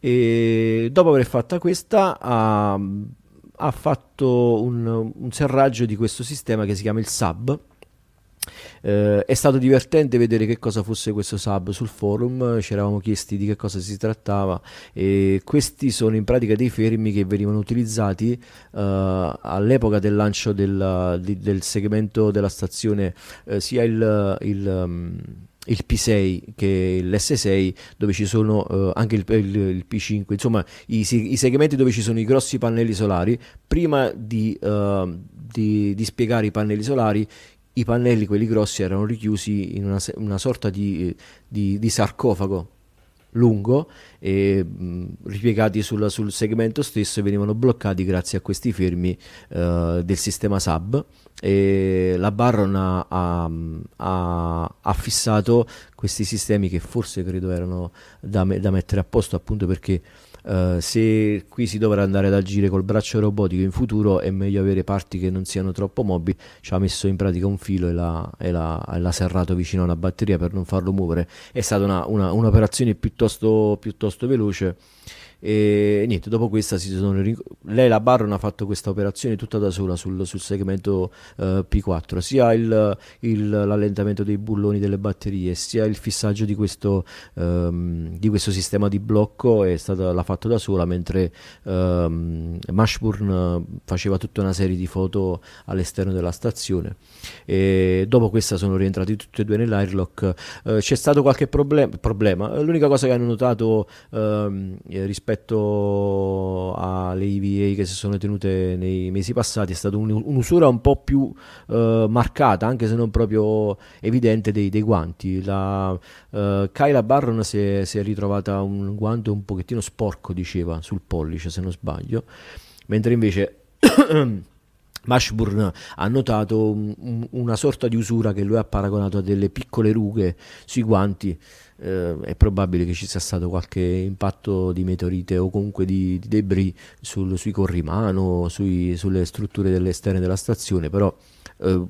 E dopo aver fatto questa ha, ha fatto un, un serraggio di questo sistema che si chiama il SAB eh, è stato divertente vedere che cosa fosse questo sub sul forum, ci eravamo chiesti di che cosa si trattava e questi sono in pratica dei fermi che venivano utilizzati eh, all'epoca del lancio del, del, segmento della stazione eh, sia il, il um, il P6 che l'S6 dove ci sono uh, anche il, il, il, P5 insomma i, i, segmenti dove ci sono i grossi pannelli solari. Prima di, uh, di, di spiegare i pannelli solari i pannelli, quelli grossi, erano richiusi in una, una sorta di, di, sarcofago lungo e mh, ripiegati sul, sul, segmento stesso venivano bloccati grazie a questi fermi uh, del sistema SAB e la Barron ha, ha, ha, fissato questi sistemi che forse credo erano da, da mettere a posto appunto perché Uh, se qui si dovrà andare ad agire col braccio robotico in futuro è meglio avere parti che non siano troppo mobili. Ci ha messo in pratica un filo e l'ha, e l'ha, e l'ha serrato vicino a una batteria per non farlo muovere. È stata una, una, un'operazione piuttosto, piuttosto veloce e niente, dopo questa si sono lei la Barron ha fatto questa operazione tutta da sola sul, sul segmento uh, P4, sia il, il, l'allentamento dei bulloni delle batterie, sia il fissaggio di questo, um, di questo sistema di blocco stata, l'ha fatto da sola, mentre um, Mashburn faceva tutta una serie di foto all'esterno della stazione. E dopo questa sono rientrati tutti e due nell'airlock. Uh, c'è stato qualche problem- problema, l'unica cosa che hanno notato uh, rispetto rispetto alle EVA che si sono tenute nei mesi passati è stata un, un'usura un po' più uh, marcata, anche se non proprio evidente, dei, dei guanti. La, uh, Kyla Barron si è, si è ritrovata un guanto un pochettino sporco, diceva, sul pollice se non sbaglio, mentre invece... Mashburn ha notato un, un, una sorta di usura che lui ha paragonato a delle piccole rughe sui guanti eh, è probabile che ci sia stato qualche impatto di meteorite o comunque di, di debris sul, sui corrimano, sui, sulle strutture delle esterne della stazione, però eh,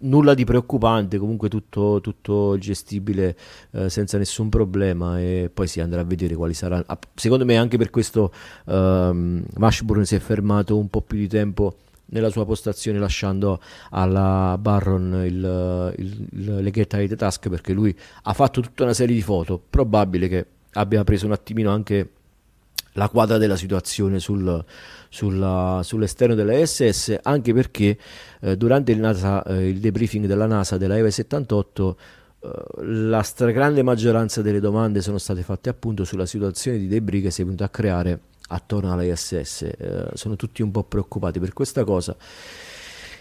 nulla di preoccupante, comunque tutto, tutto gestibile eh, senza nessun problema e poi si andrà a vedere quali saranno. Secondo me anche per questo ehm, Mashburn si è fermato un po' più di tempo nella sua postazione lasciando alla Barron il, il, il, le Get Hide Task perché lui ha fatto tutta una serie di foto. Probabile che abbia preso un attimino anche la quadra della situazione sul, sulla, sull'esterno della SS anche perché eh, durante il, NASA, eh, il, debriefing della NASA della EVE 78 eh, la stragrande maggioranza delle domande sono state fatte appunto sulla situazione di debris che si è venuta a creare attorno all'ISS. Eh, sono tutti un po' preoccupati per questa cosa.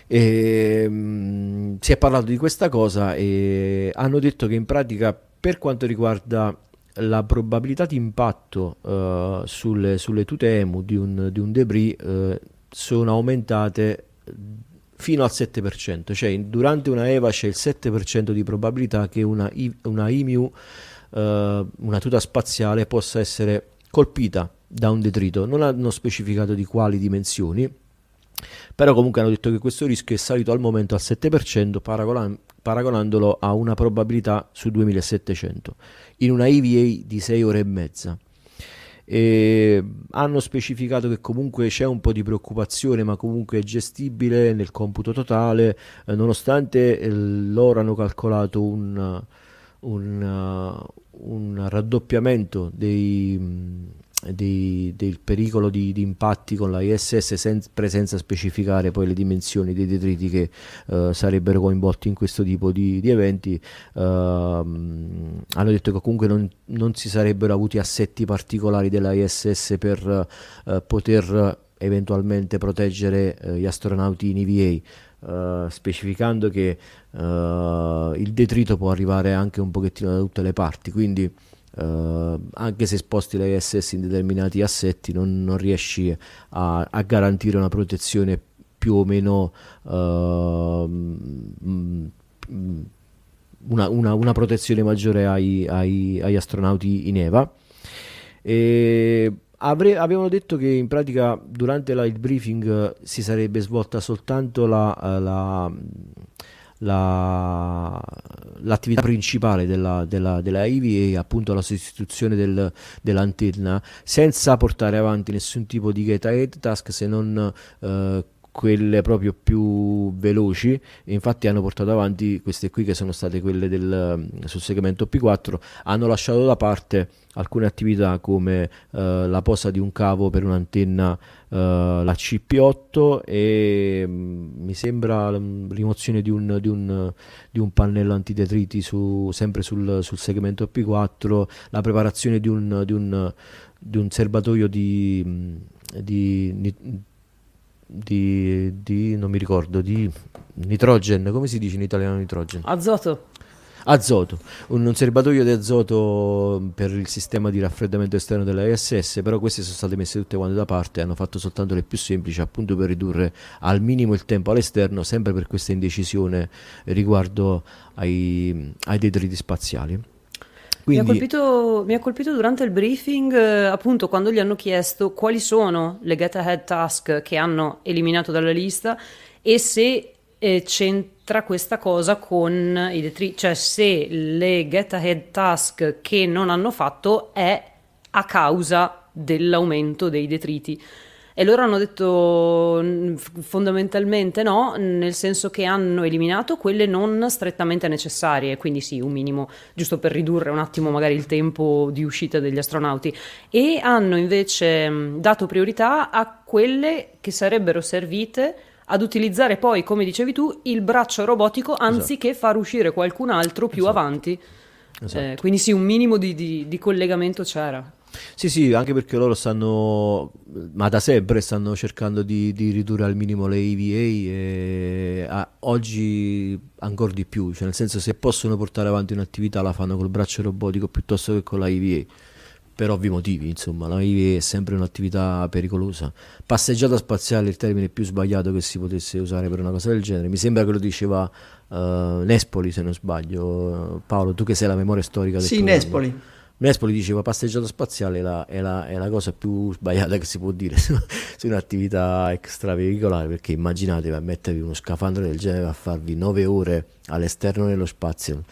E, mh, mm, si è parlato di questa cosa e hanno detto che in pratica per quanto riguarda la probabilità di impatto uh, sulle, sulle, tute EMU di un, di un debris uh, sono aumentate fino al 7%, cioè durante una EVA c'è il 7% di probabilità che una, una IMU, uh, una tuta spaziale, possa essere colpita da un detrito. Non hanno specificato di quali dimensioni, però comunque hanno detto che questo rischio è salito al momento al 7%, paragonan- paragonandolo a una probabilità su 2700 in una EVA di 6 ore e mezza. E hanno specificato che comunque c'è un po' di preoccupazione, ma comunque è gestibile nel computo totale, eh, nonostante eh, loro hanno calcolato un, un, uh, un raddoppiamento dei di, del pericolo di, di, impatti con la ISS sempre senza specificare poi le dimensioni dei detriti che uh, sarebbero coinvolti in questo tipo di, di eventi. Uh, hanno detto che comunque non, non, si sarebbero avuti assetti particolari della ISS per uh, poter eventualmente proteggere gli astronauti in EVA Uh, specificando che uh, il detrito può arrivare anche un pochettino da tutte le parti, quindi Uh, anche se sposti l'ISS in determinati assetti non, non riesci a, a, garantire una protezione più o meno uh, una, una, una, protezione maggiore ai, ai, agli astronauti in EVA. E Avre, avevano detto che in pratica durante la, il briefing si sarebbe svolta soltanto la, la la, l'attività principale della, della, della IVA è appunto la sostituzione del, dell'antenna senza portare avanti nessun tipo di get ahead task se non eh, quelle proprio più veloci. Infatti hanno portato avanti queste qui che sono state quelle del, sul segmento P4 hanno lasciato da parte alcune attività come eh, la posa di un cavo per un'antenna la CP8 e mm, mi sembra rimozione di un, di, un, di un, pannello antidetriti su, sempre sul, sul, segmento P4 la preparazione di un, di un, di un serbatoio di, mm, di, di, non mi ricordo, di nitrogen, come si dice in italiano nitrogen?
Azoto.
Azoto, un, serbatoio di azoto per il sistema di raffreddamento esterno della ISS, però queste sono state messe tutte quante da parte, hanno fatto soltanto le più semplici appunto per ridurre al minimo il tempo all'esterno, sempre per questa indecisione riguardo ai, ai detriti spaziali.
Quindi... Mi, ha colpito, mi, ha colpito, durante il briefing, eh, appunto, quando gli hanno chiesto quali sono le get ahead task che hanno eliminato dalla lista e se eh, c'entra questa cosa con i detriti, cioè se le get ahead task che non hanno fatto è a causa dell'aumento dei detriti. E loro hanno detto fondamentalmente no, nel senso che hanno eliminato quelle non strettamente necessarie, quindi sì, un minimo, giusto per ridurre un attimo magari il tempo di uscita degli astronauti, e hanno invece dato priorità a quelle che sarebbero servite ad utilizzare poi, come dicevi tu, il braccio robotico anziché esatto. far uscire qualcun altro più esatto. avanti. Esatto. Eh, quindi sì, un minimo di, di, di collegamento c'era.
Sì, sì, anche perché loro stanno, ma da sempre stanno cercando di, di ridurre al minimo le EVA e a, oggi ancora di più, cioè nel senso se possono portare avanti un'attività la fanno col braccio robotico piuttosto che con la EVA per ovvi motivi, insomma, la EVA è sempre un'attività pericolosa. Passeggiata spaziale è il termine più sbagliato che si potesse usare per una cosa del genere. Mi sembra che lo diceva uh, Nespoli, se non sbaglio. Paolo, tu che sei la memoria storica del
Sì, programma. Nespoli.
Nespoli diceva passeggiata spaziale è la, è, la, è la, cosa più sbagliata che si può dire su, su un'attività extraveicolare perché immaginatevi a mettervi uno scafandro del genere a farvi nove ore all'esterno dello spazio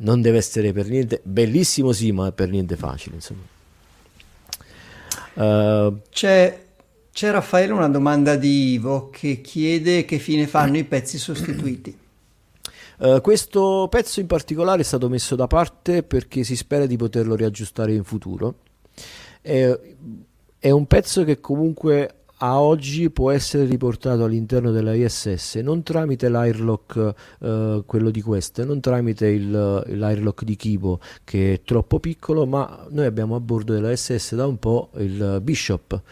non deve essere per niente bellissimo sì ma per niente facile insomma
uh, c'è, c'è Raffaele una domanda di Ivo che chiede che fine fanno i pezzi sostituiti
Uh, questo pezzo in particolare è stato messo da parte perché si spera di poterlo riaggiustare in futuro. È, è un pezzo che comunque a oggi può essere riportato all'interno della ISS non tramite l'airlock eh, quello di queste, non tramite il, l'airlock di Kibo che è troppo piccolo, ma noi abbiamo a bordo della ISS da un po' il Bishop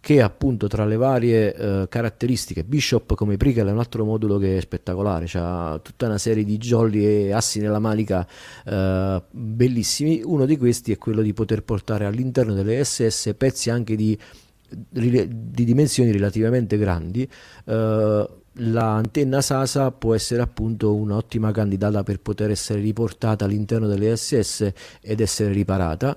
che appunto tra le varie eh, caratteristiche Bishop come Prickle è un altro modulo che è spettacolare ha tutta una serie di jolly e assi nella manica eh, bellissimi. Uno di questi è quello di poter portare all'interno delle SS pezzi anche di, di dimensioni relativamente grandi eh, l'antenna Sasa può essere appunto un'ottima candidata per poter essere riportata all'interno delle SS ed essere riparata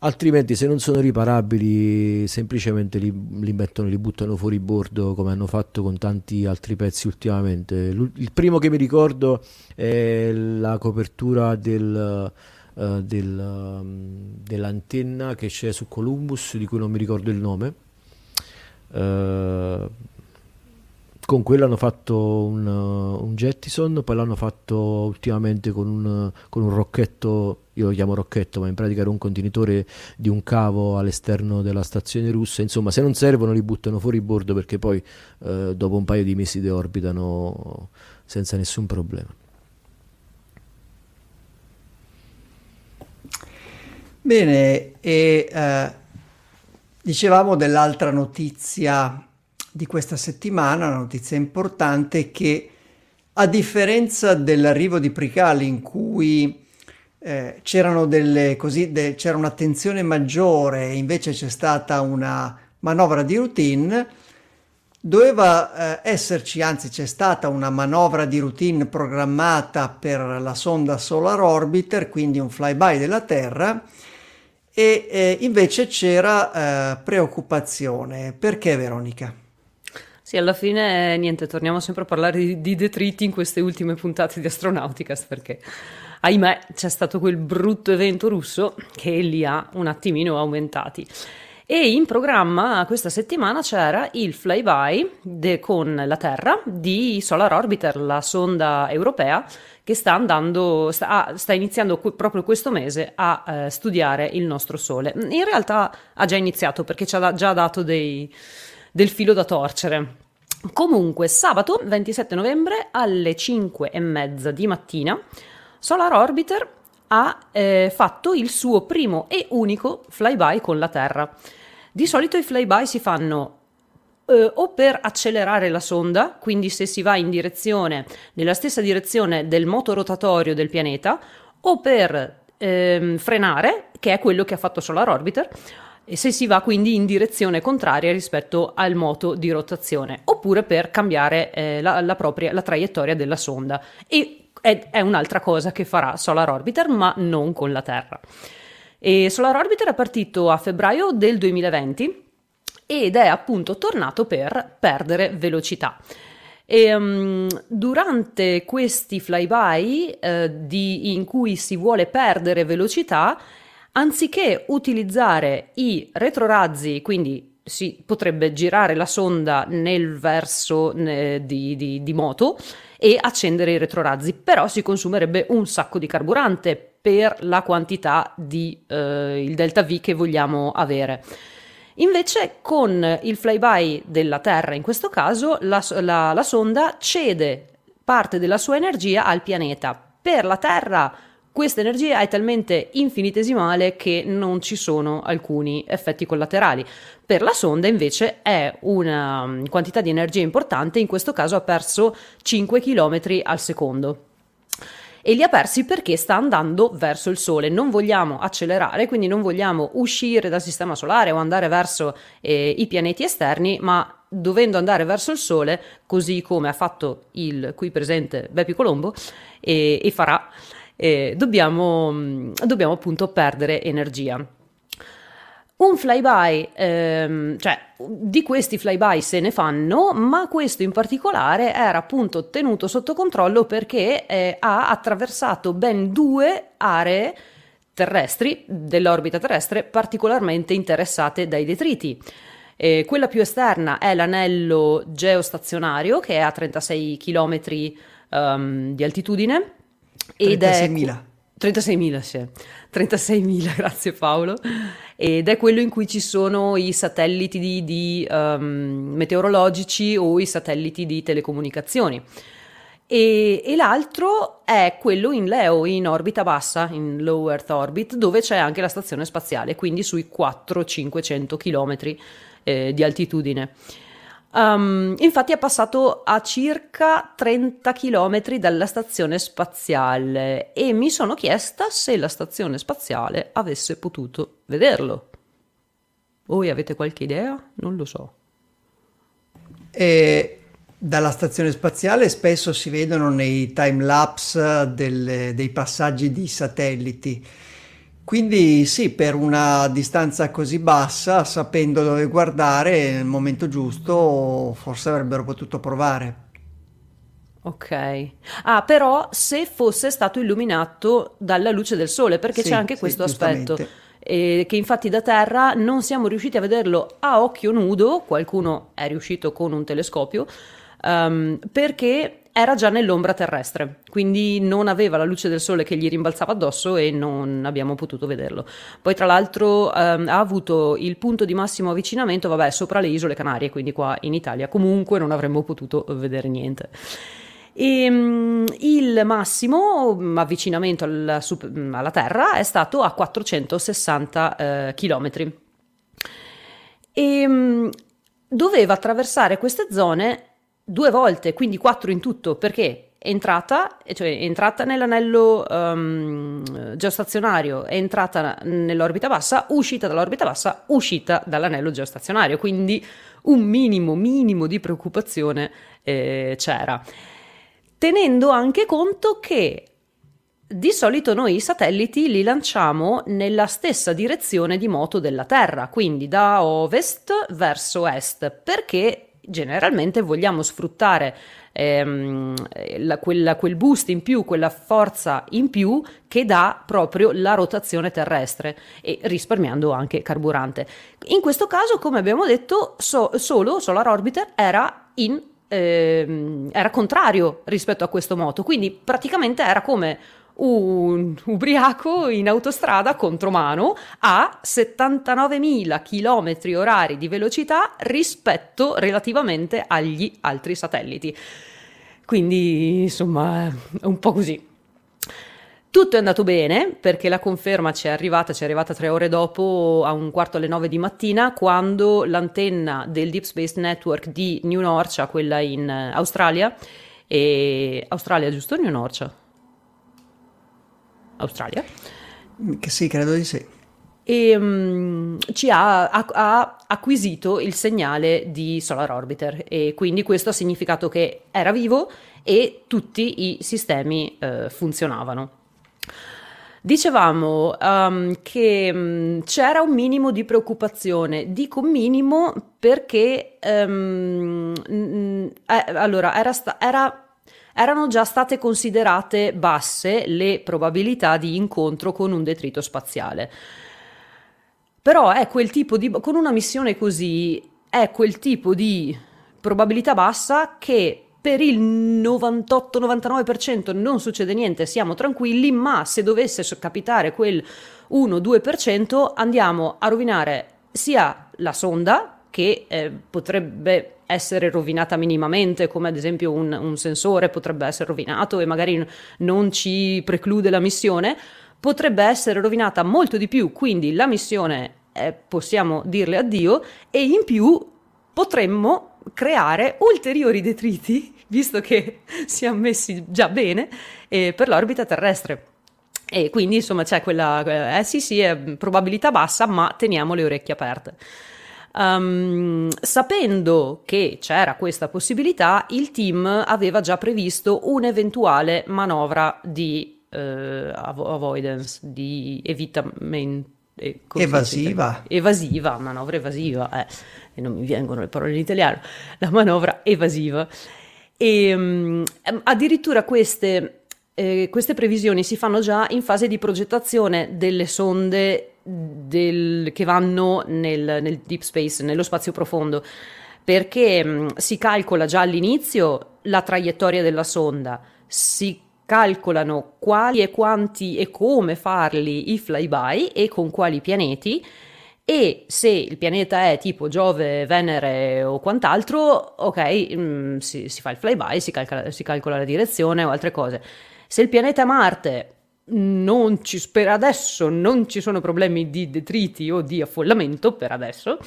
altrimenti se non sono riparabili semplicemente li, li, mettono, li buttano fuori bordo come hanno fatto con tanti altri pezzi ultimamente. il primo che mi ricordo è la copertura del, uh, del, um, dell'antenna che c'è su Columbus di cui non mi ricordo il nome. Uh, con quello hanno fatto un, un, Jettison, poi l'hanno fatto ultimamente con un, con un rocchetto io lo chiamo rocchetto, ma in pratica era un contenitore di un cavo all'esterno della stazione russa. Insomma, se non servono li buttano fuori bordo perché poi eh, dopo un paio di mesi deorbitano senza nessun problema.
Bene, e eh, dicevamo dell'altra notizia di questa settimana, una notizia importante che a differenza dell'arrivo di Pricali in cui eh, delle, così, de, c'era un'attenzione maggiore e invece c'è stata una manovra di routine, doveva eh, esserci, anzi c'è stata una manovra di routine programmata per la sonda Solar Orbiter, quindi un flyby della Terra, e eh, invece c'era eh, preoccupazione. Perché Veronica?
Sì, alla fine niente, torniamo sempre a parlare di, di detriti in queste ultime puntate di Astronauticast perché ahimè c'è stato quel brutto evento russo che li ha un attimino aumentati. E in programma questa settimana c'era il flyby de, con la Terra di Solar Orbiter, la sonda europea che sta andando, sta, ah, sta iniziando proprio questo mese a eh, studiare il nostro Sole. In realtà ha già iniziato perché ci ha già dato dei, del filo da torcere. Comunque, sabato 27 novembre alle 5 e mezza di mattina, Solar Orbiter ha eh, fatto il suo primo e unico flyby con la Terra. Di solito i flyby si fanno eh, o per accelerare la sonda, quindi se si va in direzione, nella stessa direzione del moto rotatorio del pianeta, o per ehm, frenare, che è quello che ha fatto Solar Orbiter, e se si va quindi in direzione contraria rispetto al moto di rotazione, oppure per cambiare eh, la, la, propria, la traiettoria della sonda. E è, è un'altra cosa che farà Solar Orbiter, ma non con la Terra. E Solar Orbiter è partito a febbraio del 2020 ed è appunto tornato per perdere velocità. E, um, durante questi flyby eh, di, in cui si vuole perdere velocità, anziché utilizzare i retrorazzi, quindi si potrebbe girare la sonda nel verso eh, di, di, di, moto e accendere i retrorazzi, però si consumerebbe un sacco di carburante per la quantità di eh, delta V che vogliamo avere. Invece con il flyby della Terra, in questo caso, la, la, la sonda cede parte della sua energia al pianeta. Per la Terra questa energia è talmente infinitesimale che non ci sono alcuni effetti collaterali. Per la sonda invece è una mm, quantità di energia importante, in questo caso ha perso 5 km al secondo e li ha persi perché sta andando verso il Sole. Non vogliamo accelerare, quindi non vogliamo uscire dal sistema solare o andare verso eh, i pianeti esterni, ma dovendo andare verso il Sole, così come ha fatto il qui presente Bepi Colombo e, e farà eh, dobbiamo, mm, dobbiamo appunto perdere energia. Un flyby, ehm, cioè di questi flyby se ne fanno, ma questo in particolare era appunto tenuto sotto controllo perché eh, ha attraversato ben due aree terrestri dell'orbita terrestre particolarmente interessate dai detriti. Eh, quella più esterna è l'anello geostazionario che è a 36 km um, di altitudine
36.000.
36.000, sì. 36.000, grazie Paolo. Ed è quello in cui ci sono i satelliti di, di, um, meteorologici o i satelliti di telecomunicazioni. E, e, l'altro è quello in LEO, in orbita bassa, in low Earth orbit, dove c'è anche la stazione spaziale, quindi sui 400-500 km eh, di altitudine. Um, infatti è passato a circa 30 km dalla stazione spaziale e mi sono chiesta se la stazione spaziale avesse potuto vederlo. Voi avete qualche idea? Non lo so.
E dalla stazione spaziale spesso si vedono nei time lapse dei passaggi di satelliti quindi sì, per una distanza così bassa, sapendo dove guardare nel momento giusto, forse avrebbero potuto provare.
Ok. Ah, però se fosse stato illuminato dalla luce del sole, perché sì, c'è anche questo sì, aspetto. Eh, che infatti da terra non siamo riusciti a vederlo a occhio nudo, qualcuno è riuscito con un telescopio, um, perché era già nell'ombra terrestre, quindi non aveva la luce del sole che gli rimbalzava addosso e non abbiamo potuto vederlo. Poi tra l'altro ehm, ha avuto il punto di massimo avvicinamento, vabbè, sopra le isole Canarie, quindi qua in Italia comunque non avremmo potuto vedere niente. E, um, il massimo avvicinamento alla, alla, Terra è stato a 460 eh, km. E um, doveva attraversare queste zone due volte, quindi quattro in tutto, perché? È entrata, cioè è entrata nell'anello um, geostazionario, è entrata nell'orbita bassa, uscita dall'orbita bassa, uscita dall'anello geostazionario, quindi un minimo, minimo di preoccupazione eh, c'era. Tenendo anche conto che di solito noi i satelliti li lanciamo nella stessa direzione di moto della Terra, quindi da ovest verso est, perché generalmente vogliamo sfruttare ehm, la, quella, quel boost in più, quella forza in più che dà proprio la rotazione terrestre e risparmiando anche carburante. In questo caso, come abbiamo detto, so, solo Solar Orbiter era in ehm, era contrario rispetto a questo moto, quindi praticamente era come un ubriaco in autostrada contromano a 79.000 km orari di velocità rispetto relativamente agli altri satelliti. Quindi, insomma, è un po' così. Tutto è andato bene perché la conferma ci è arrivata, ci è arrivata tre ore dopo, a un quarto alle nove di mattina, quando l'antenna del Deep Space Network di New Norcia, quella in Australia, e... Australia giusto? New Norcia? Australia.
Che sì, credo di sì.
E um, ci ha, ha, ha, acquisito il segnale di Solar Orbiter e quindi questo ha significato che era vivo e tutti i sistemi uh, funzionavano. Dicevamo um, che um, c'era un minimo di preoccupazione, dico minimo perché um, eh, allora era, sta- era erano già state considerate basse le probabilità di incontro con un detrito spaziale. Però è quel tipo di con una missione così è quel tipo di probabilità bassa che per il 98-99% non succede niente, siamo tranquilli, ma se dovesse capitare quel 1-2% andiamo a rovinare sia la sonda che eh, potrebbe essere rovinata minimamente, come ad esempio un, un sensore potrebbe essere rovinato e magari non ci preclude la missione, potrebbe essere rovinata molto di più, quindi la missione eh, possiamo dirle addio e in più potremmo creare ulteriori detriti, visto che siamo messi già bene, eh, per l'orbita terrestre. E quindi insomma c'è quella, eh sì sì, è probabilità bassa, ma teniamo le orecchie aperte. Um, sapendo che c'era questa possibilità, il team aveva già previsto un'eventuale manovra di uh, avoidance, di evitamento.
Eh, evasiva.
Evasiva, manovra evasiva, eh, e non mi vengono le parole in italiano, la manovra evasiva. E um, addirittura queste, eh, queste previsioni si fanno già in fase di progettazione delle sonde del, che vanno nel, nel, deep space, nello spazio profondo, perché mm, si calcola già all'inizio la traiettoria della sonda, si calcolano quali e quanti e come farli i flyby e con quali pianeti. E se il pianeta è tipo Giove, Venere o quant'altro, ok, mh, mm, si, si, fa il flyby, si calcola, si calcola la direzione o altre cose. Se il pianeta è Marte, non ci, per adesso non ci sono problemi di detriti o di affollamento, per adesso.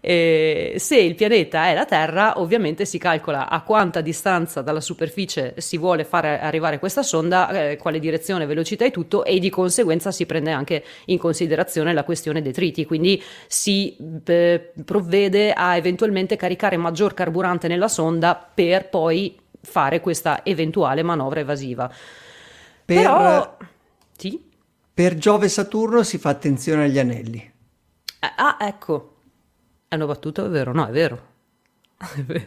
Eh, se il pianeta è la Terra, ovviamente si calcola a quanta distanza dalla superficie si vuole fare arrivare questa sonda, eh, quale direzione, velocità e tutto, e di conseguenza si prende anche in considerazione la questione detriti. Quindi si eh, provvede a eventualmente caricare maggior carburante nella sonda per poi fare questa eventuale manovra evasiva.
Per... Però sì? Per Giove e Saturno si fa attenzione agli anelli.
Eh, ah, ecco. È una battuta, è vero? No, è vero.
È vero.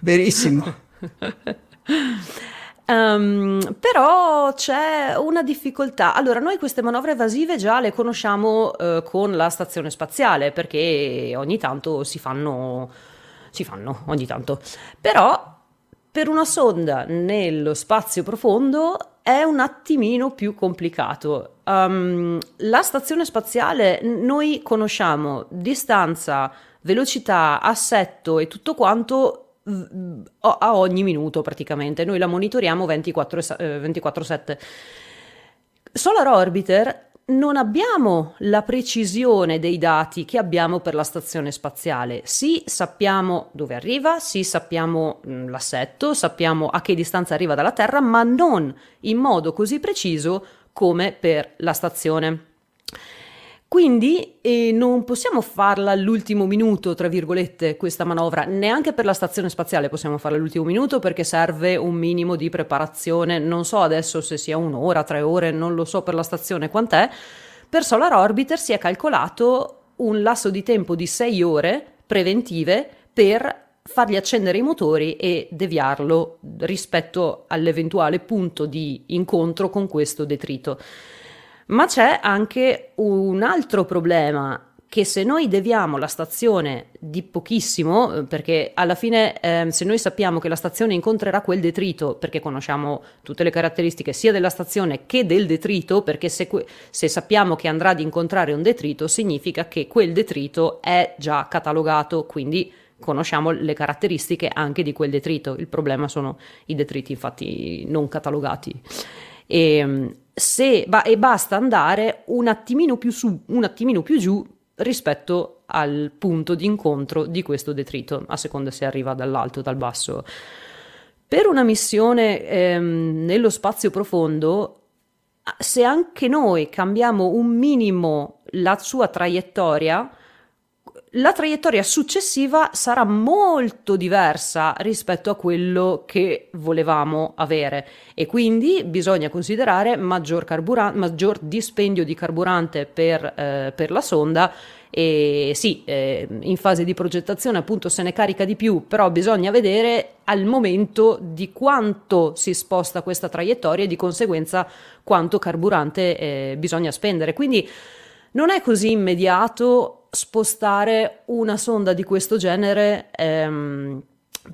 Verissimo.
Um, però c'è una difficoltà. Allora, noi queste manovre evasive già le conosciamo uh, con la stazione spaziale perché ogni tanto si fanno, si fanno ogni tanto. Però per una sonda nello spazio profondo è un attimino più complicato. Um, la stazione spaziale noi conosciamo distanza, velocità, assetto e tutto quanto a ogni minuto praticamente. Noi la monitoriamo 24-7. Solar Orbiter non abbiamo la precisione dei dati che abbiamo per la stazione spaziale. Sì, sappiamo dove arriva, sì, sappiamo mm, l'assetto, sappiamo a che distanza arriva dalla Terra, ma non in modo così preciso come per la stazione. Quindi eh, non possiamo farla all'ultimo minuto, tra virgolette, questa manovra, neanche per la stazione spaziale possiamo farla all'ultimo minuto perché serve un minimo di preparazione, non so adesso se sia un'ora, tre ore, non lo so per la stazione quant'è. Per Solar Orbiter si è calcolato un lasso di tempo di sei ore preventive per fargli accendere i motori e deviarlo rispetto all'eventuale punto di incontro con questo detrito. Ma c'è anche un altro problema che se noi deviamo la stazione di pochissimo, eh, perché alla fine eh, se noi sappiamo che la stazione incontrerà quel detrito, perché conosciamo tutte le caratteristiche sia della stazione che del detrito, perché se, se sappiamo che andrà ad incontrare un detrito, significa che quel detrito è già catalogato, quindi conosciamo le caratteristiche anche di quel detrito. Il problema sono i detriti infatti non catalogati. E, ehm, se, ba- e basta andare un attimino più su, un attimino più giù rispetto al punto di incontro di questo detrito, a seconda se arriva dall'alto o dal basso. Per una missione ehm, nello spazio profondo, se anche noi cambiamo un minimo la sua traiettoria, la traiettoria successiva sarà molto diversa rispetto a quello che volevamo avere e quindi bisogna considerare maggior, carburan- maggior dispendio di carburante per, eh, per la sonda e sì, eh, in fase di progettazione appunto se ne carica di più, però bisogna vedere al momento di quanto si sposta questa traiettoria e di conseguenza quanto carburante eh, bisogna spendere. Quindi non è così immediato spostare una sonda di questo genere ehm,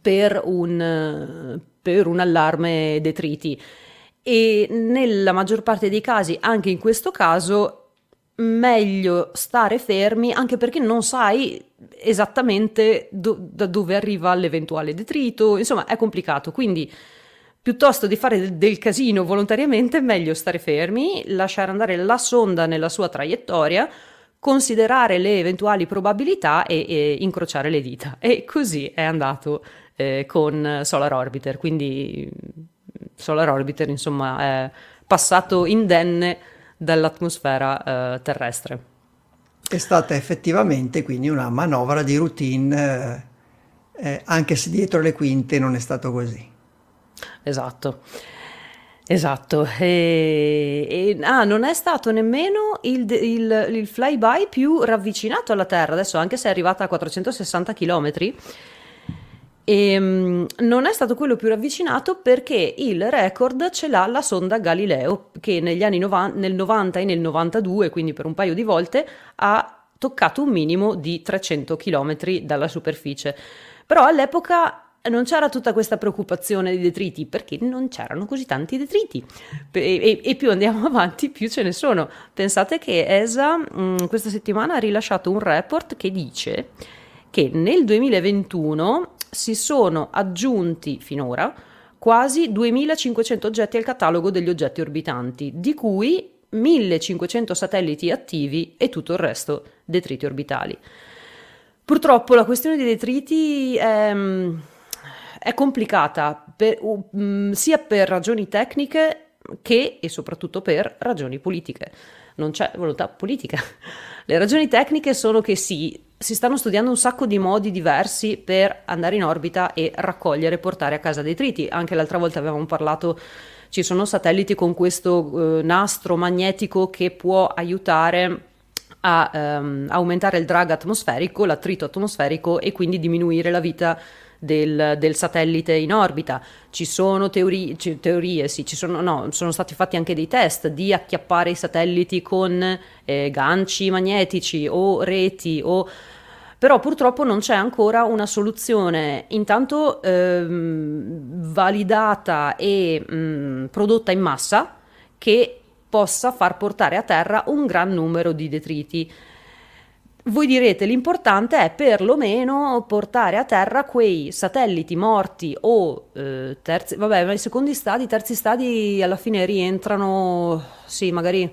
per, un, per un allarme detriti. E nella maggior parte dei casi, anche in questo caso, meglio stare fermi anche perché non sai esattamente do- da dove arriva l'eventuale detrito, insomma è complicato, quindi piuttosto di fare del, del casino volontariamente, meglio stare fermi, lasciare andare la sonda nella sua traiettoria, considerare le eventuali probabilità e, e incrociare le dita. E così è andato eh, con Solar Orbiter. Quindi Solar Orbiter, insomma, è passato indenne dall'atmosfera eh, terrestre.
È stata effettivamente quindi una manovra di routine, eh, eh anche se dietro le quinte non è stato così.
Esatto. Esatto, e, e ah, non è stato nemmeno il, il, il, flyby più ravvicinato alla Terra, adesso anche se è arrivata a 460 km, e, non è stato quello più ravvicinato perché il record ce l'ha la sonda Galileo, che negli anni 90, nel 90 e nel 92, quindi per un paio di volte, ha toccato un minimo di 300 km dalla superficie. Però all'epoca non c'era tutta questa preoccupazione di detriti perché non c'erano così tanti detriti e, e, e più andiamo avanti più ce ne sono. Pensate che ESA mh, mm, questa settimana ha rilasciato un report che dice che nel 2021 si sono aggiunti finora quasi 2500 oggetti al catalogo degli oggetti orbitanti, di cui 1500 satelliti attivi e tutto il resto detriti orbitali. Purtroppo la questione dei detriti è mm, è complicata per, um, sia per ragioni tecniche che e soprattutto per ragioni politiche. Non c'è volontà politica. Le ragioni tecniche sono che sì, si stanno studiando un sacco di modi diversi per andare in orbita e raccogliere e portare a casa detriti. Anche l'altra volta avevamo parlato, ci sono satelliti con questo eh, nastro magnetico che può aiutare a um, aumentare il drag atmosferico, l'attrito atmosferico e quindi diminuire la vita del, del satellite in orbita. Ci sono teorie, teorie sì, ci sono, no, sono stati fatti anche dei test di acchiappare i satelliti con eh, ganci magnetici o reti o però purtroppo non c'è ancora una soluzione intanto ehm, validata e mh, mm, prodotta in massa che possa far portare a terra un gran numero di detriti. Voi direte l'importante è perlomeno portare a terra quei satelliti morti o eh, terzi, vabbè, ma i secondi stadi, i terzi stadi alla fine rientrano, sì, magari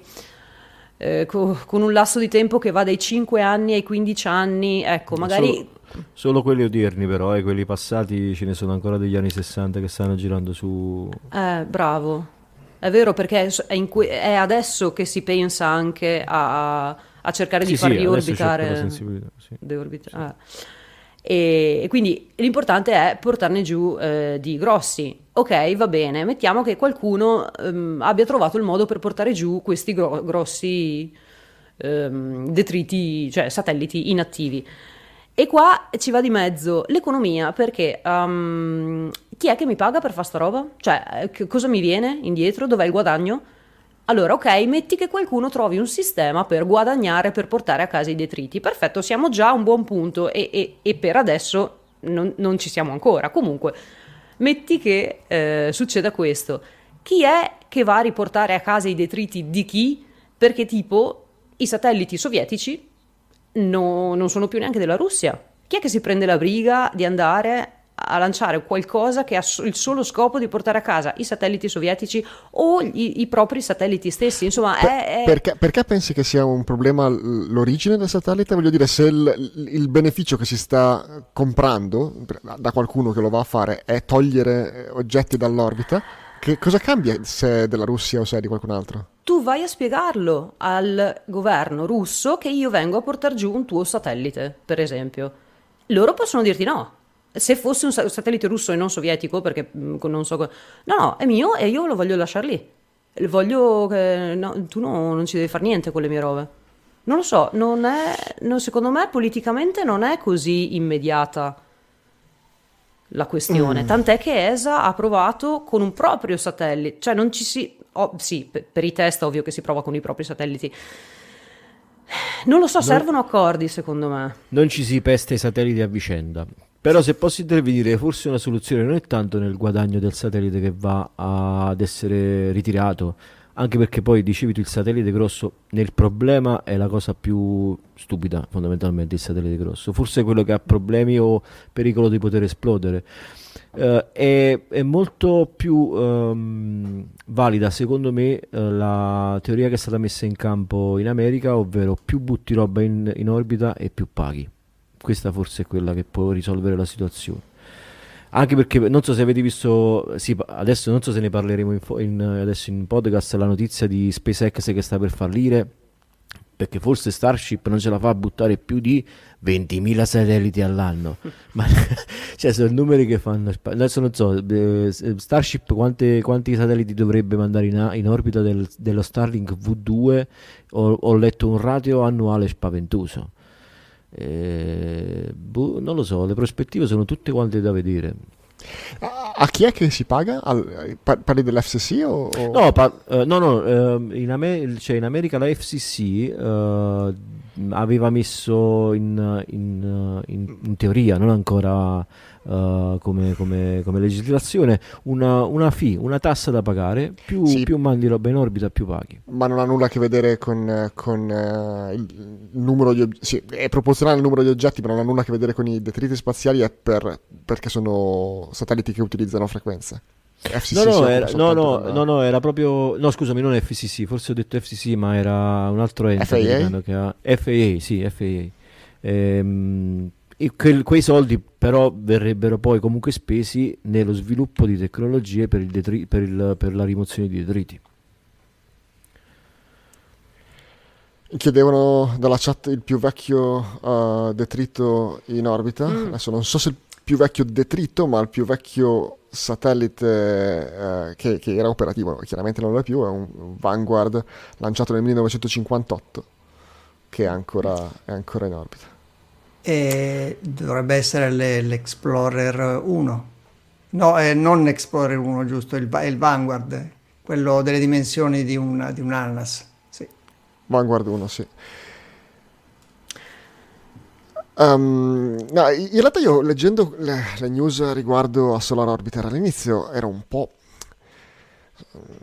eh, co- con un lasso di tempo che va dai 5 anni ai 15 anni, ecco, magari...
Solo, solo quelli odierni però, eh, quelli passati ce ne sono ancora degli anni 60 che stanno girando su...
Eh, bravo. È vero perché è, que- è adesso che si pensa anche a a cercare sì, di far sì, riorbitare. Sì. Deorbitare. Ah. E, e, quindi l'importante è portarne giù eh, di grossi. Ok, va bene, mettiamo che qualcuno ehm, abbia trovato il modo per portare giù questi gro- grossi ehm, detriti, cioè satelliti inattivi. E qua ci va di mezzo l'economia, perché um, chi è che mi paga per fare sta roba? Cioè, che cosa mi viene indietro? Dov'è il guadagno? Allora, ok, metti che qualcuno trovi un sistema per guadagnare, per portare a casa i detriti. Perfetto, siamo già a un buon punto e, e, e per adesso non, non, ci siamo ancora. Comunque, metti che eh, succeda questo. Chi è che va a riportare a casa i detriti di chi? Perché tipo i satelliti sovietici no, non sono più neanche della Russia. Chi è che si prende la briga di andare a lanciare qualcosa che ha il solo scopo di portare a casa i satelliti sovietici o i, i propri satelliti stessi. Insomma,
per,
è,
è... Perché, perché, pensi che sia un problema l'origine del satellite? Voglio dire, se il, il, beneficio che si sta comprando da qualcuno che lo va a fare è togliere eh, oggetti dall'orbita, che cosa cambia se è della Russia o se è di qualcun altro?
tu vai a spiegarlo al governo russo che io vengo a portare giù un tuo satellite, per esempio. Loro possono dirti no. Se fosse un satellite russo e non sovietico, perché mm, non so... No, no, è mio e io lo voglio lasciare lì. Voglio che... No, tu no, non ci devi fare niente con le mie robe. Non lo so, non è... No, secondo me politicamente non è così immediata la questione. Mm. Tant'è che ESA ha provato con un proprio satellite, cioè non ci si oh, sì, per, i test ovvio che si prova con i propri satelliti. Non lo so, non, servono accordi secondo me.
Non ci si pesta i satelliti a vicenda. Però se posso intervenire, forse una soluzione non è tanto nel guadagno del satellite che va ad essere ritirato, anche perché poi dicevi tu il satellite grosso nel problema è la cosa più stupida fondamentalmente il satellite grosso, forse quello che ha problemi o pericolo di poter esplodere. Uh, è, è, molto più um, valida secondo me uh, la teoria che è stata messa in campo in America, ovvero più butti roba in, in, orbita e più paghi. Questa forse è quella che può risolvere la situazione. Anche perché non so se avete visto, sì, adesso non so se ne parleremo in, in, adesso in podcast, la notizia di SpaceX che sta per fallire perché forse Starship non ce la fa a buttare più di 20.000 satelliti all'anno. Ma cioè, sono numeri che fanno. Adesso non so, eh, Starship quante, quanti satelliti dovrebbe mandare in, in orbita del, dello Starlink V2? Ho, ho, letto un ratio annuale spaventoso. Eh, boh, non lo so, le prospettive sono tutte quante da vedere.
A chi è che si paga? Al, parli dell'FCC o, o...
No, par- uh, no, no uh, in, Amer- cioè in, America la FCC uh, aveva messo in, in, in, teoria, non ancora uh, come, come, come, legislazione, una, una fee, una tassa da pagare, più, sì. più, mandi roba in orbita più paghi.
Ma non ha nulla a che vedere con, con uh, il numero di oggetti, sì, è proporzionale al numero di oggetti, ma non ha nulla a che vedere con i detriti spaziali, è per, perché sono satelliti che utilizzano frequenze.
FCC no, no, era, no, no, no, no, era proprio. No, scusami, non FCC, forse ho detto FCC, ma era un altro ente.
FAA?
Che ha, FAA, sì, FAA. Ehm, que- quei soldi però verrebbero poi comunque spesi nello sviluppo di tecnologie per, detri- per, il, per la rimozione di detriti.
Chiedevano dalla chat il più vecchio uh, detrito in orbita. Mm. Adesso non so se il più vecchio detrito, ma il più vecchio satellite uh, che, che, era operativo, chiaramente non lo è più, è un Vanguard lanciato nel 1958 che è ancora, è ancora in orbita
e dovrebbe essere le, l'Explorer 1. No, eh, non Explorer 1, giusto, il, il Vanguard, quello delle dimensioni di un, di un ANAS. Sì.
Vanguard 1, sì. Um, no, in realtà io leggendo le, le, news riguardo a Solar Orbiter all'inizio ero un po'...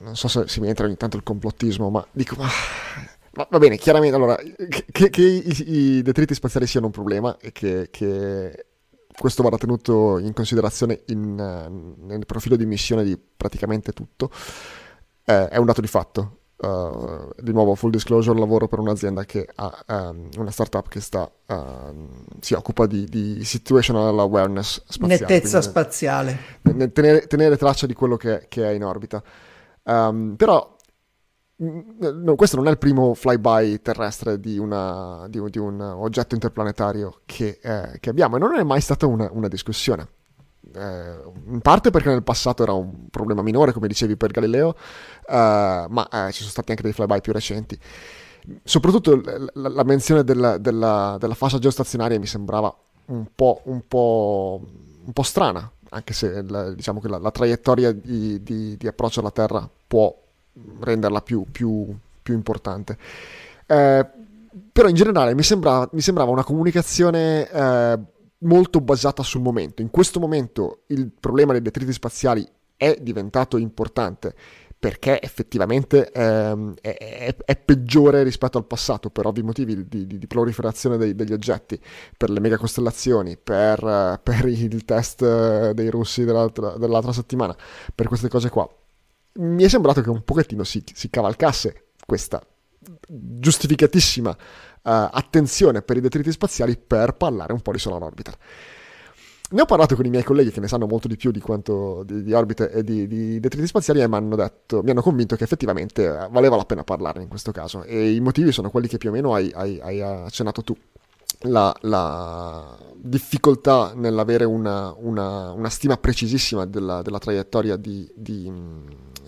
non so se si mi entra ogni tanto il complottismo, ma dico, ma Va, va bene, chiaramente, allora, che, che i, i, detriti spaziali siano un problema e che, che questo vada tenuto in considerazione in, nel profilo di missione di praticamente tutto, eh, è un dato di fatto. Uh, di nuovo, full disclosure, lavoro per un'azienda che ha um, una startup che sta, uh, si occupa di, di, situational awareness
spaziale. Nettezza spaziale.
Tenere, tenere, traccia di quello che, che è in orbita. Um, però No, questo non è il primo flyby terrestre di, una, di, di un oggetto interplanetario che, eh, che, abbiamo e non è mai stata una, una discussione. Eh, in parte perché nel passato era un problema minore, come dicevi per Galileo, ma eh, ci sono stati anche dei flyby più recenti. Soprattutto la, la menzione della, della, della fascia geostazionaria mi sembrava un po', un po', un po strana, anche se la, diciamo che la, la traiettoria di, di, di, approccio alla Terra può renderla più, più, più importante. Eh, però in generale mi sembrava, mi sembrava una comunicazione eh, molto basata sul momento. In questo momento il problema dei detriti spaziali è diventato importante perché effettivamente ehm, è, è, è, peggiore rispetto al passato per ovvi motivi di, di, di proliferazione dei, degli oggetti, per le megacostellazioni, per, per il test dei russi dell'altra, dell'altra, settimana, per queste cose qua. Mi è sembrato che un pochettino si, si cavalcasse questa giustificatissima uh, attenzione per i detriti spaziali per parlare un po' di Solar Orbiter. Ne ho parlato con i miei colleghi che ne sanno molto di più di quanto di, di orbite e di, di, detriti spaziali e mi hanno, detto, mi hanno convinto che effettivamente eh, valeva la pena parlarne in questo caso. E i motivi sono quelli che più o meno hai, hai, hai accennato tu. La, la, difficoltà nell'avere una, una, una stima precisissima della, della traiettoria di, di mm,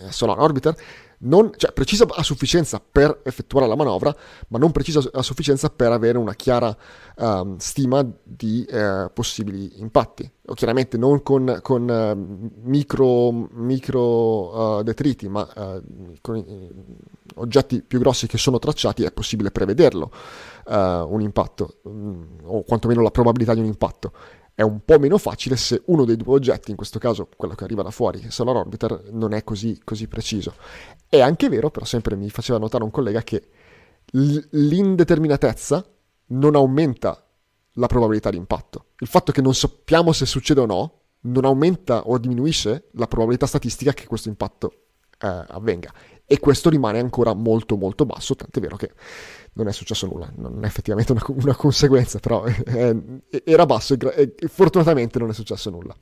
Solar Orbiter non, cioè, precisa a sufficienza per effettuare la manovra, ma non precisa a sufficienza per avere una chiara um, stima di uh, possibili impatti. O chiaramente non con, con uh, micro, micro uh, detriti, ma con oggetti più grossi che sono tracciati è possibile prevederlo un impatto, um, o quantomeno la probabilità di un impatto è un po' meno facile se uno dei due oggetti, in questo caso quello che arriva da fuori, Solar Orbiter, non è così, così preciso. È anche vero, però sempre mi faceva notare un collega, che l'indeterminatezza non aumenta la probabilità di impatto. Il fatto che non sappiamo se succede o no non aumenta o diminuisce la probabilità statistica che questo impatto eh, avvenga. E questo rimane ancora molto molto basso, tant'è vero che non è successo nulla, non è effettivamente una, una conseguenza, però è, era basso e, e, fortunatamente non è successo nulla.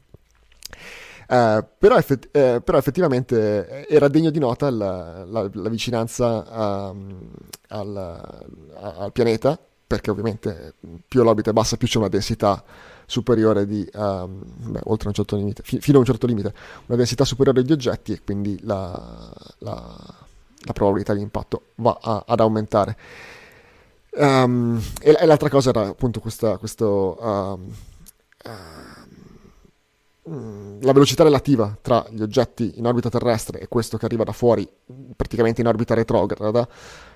Uh, però, effett- eh, però, effettivamente era degno di nota la, la, la vicinanza um, al, al, pianeta, perché ovviamente più l'orbita è bassa, più c'è una densità superiore di, um, beh, oltre un certo limite, fi- fino a un certo limite, una densità superiore di oggetti e quindi la, la, la probabilità di impatto va a, ad aumentare. Um, e, e, l'altra cosa era appunto questa, questo, um, uh, la velocità relativa tra gli oggetti in orbita terrestre e questo che arriva da fuori, praticamente in orbita retrograda,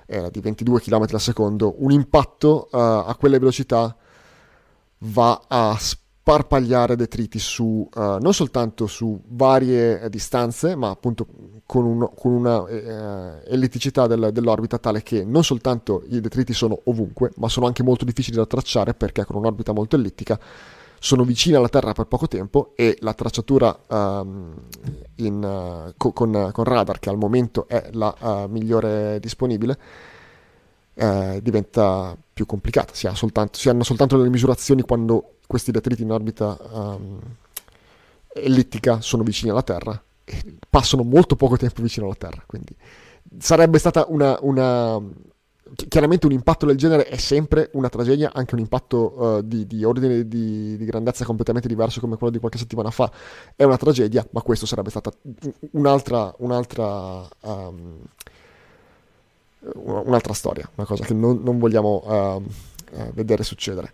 era di 22 km al secondo. Un impatto uh, a quelle velocità va a sp- sparpagliare detriti su, uh, non soltanto su varie eh, distanze, ma appunto con, un, con una eh, ellitticità del, dell'orbita tale che non soltanto i detriti sono ovunque, ma sono anche molto difficili da tracciare perché con un'orbita molto ellittica sono vicini alla Terra per poco tempo e la tracciatura um, in, uh, co- con, con, radar, che al momento è la uh, migliore disponibile, eh, diventa più complicata. Si, ha soltanto, si hanno soltanto delle misurazioni quando questi detriti in orbita um, ellittica sono vicini alla Terra e passano molto poco tempo vicino alla Terra. Quindi sarebbe stata una, una chiaramente un impatto del genere è sempre una tragedia, anche un impatto uh, di, di, ordine di, di, grandezza completamente diverso come quello di qualche settimana fa è una tragedia, ma questo sarebbe stata un'altra, un'altra, um, un'altra storia, una cosa che non, non vogliamo uh, uh, vedere succedere.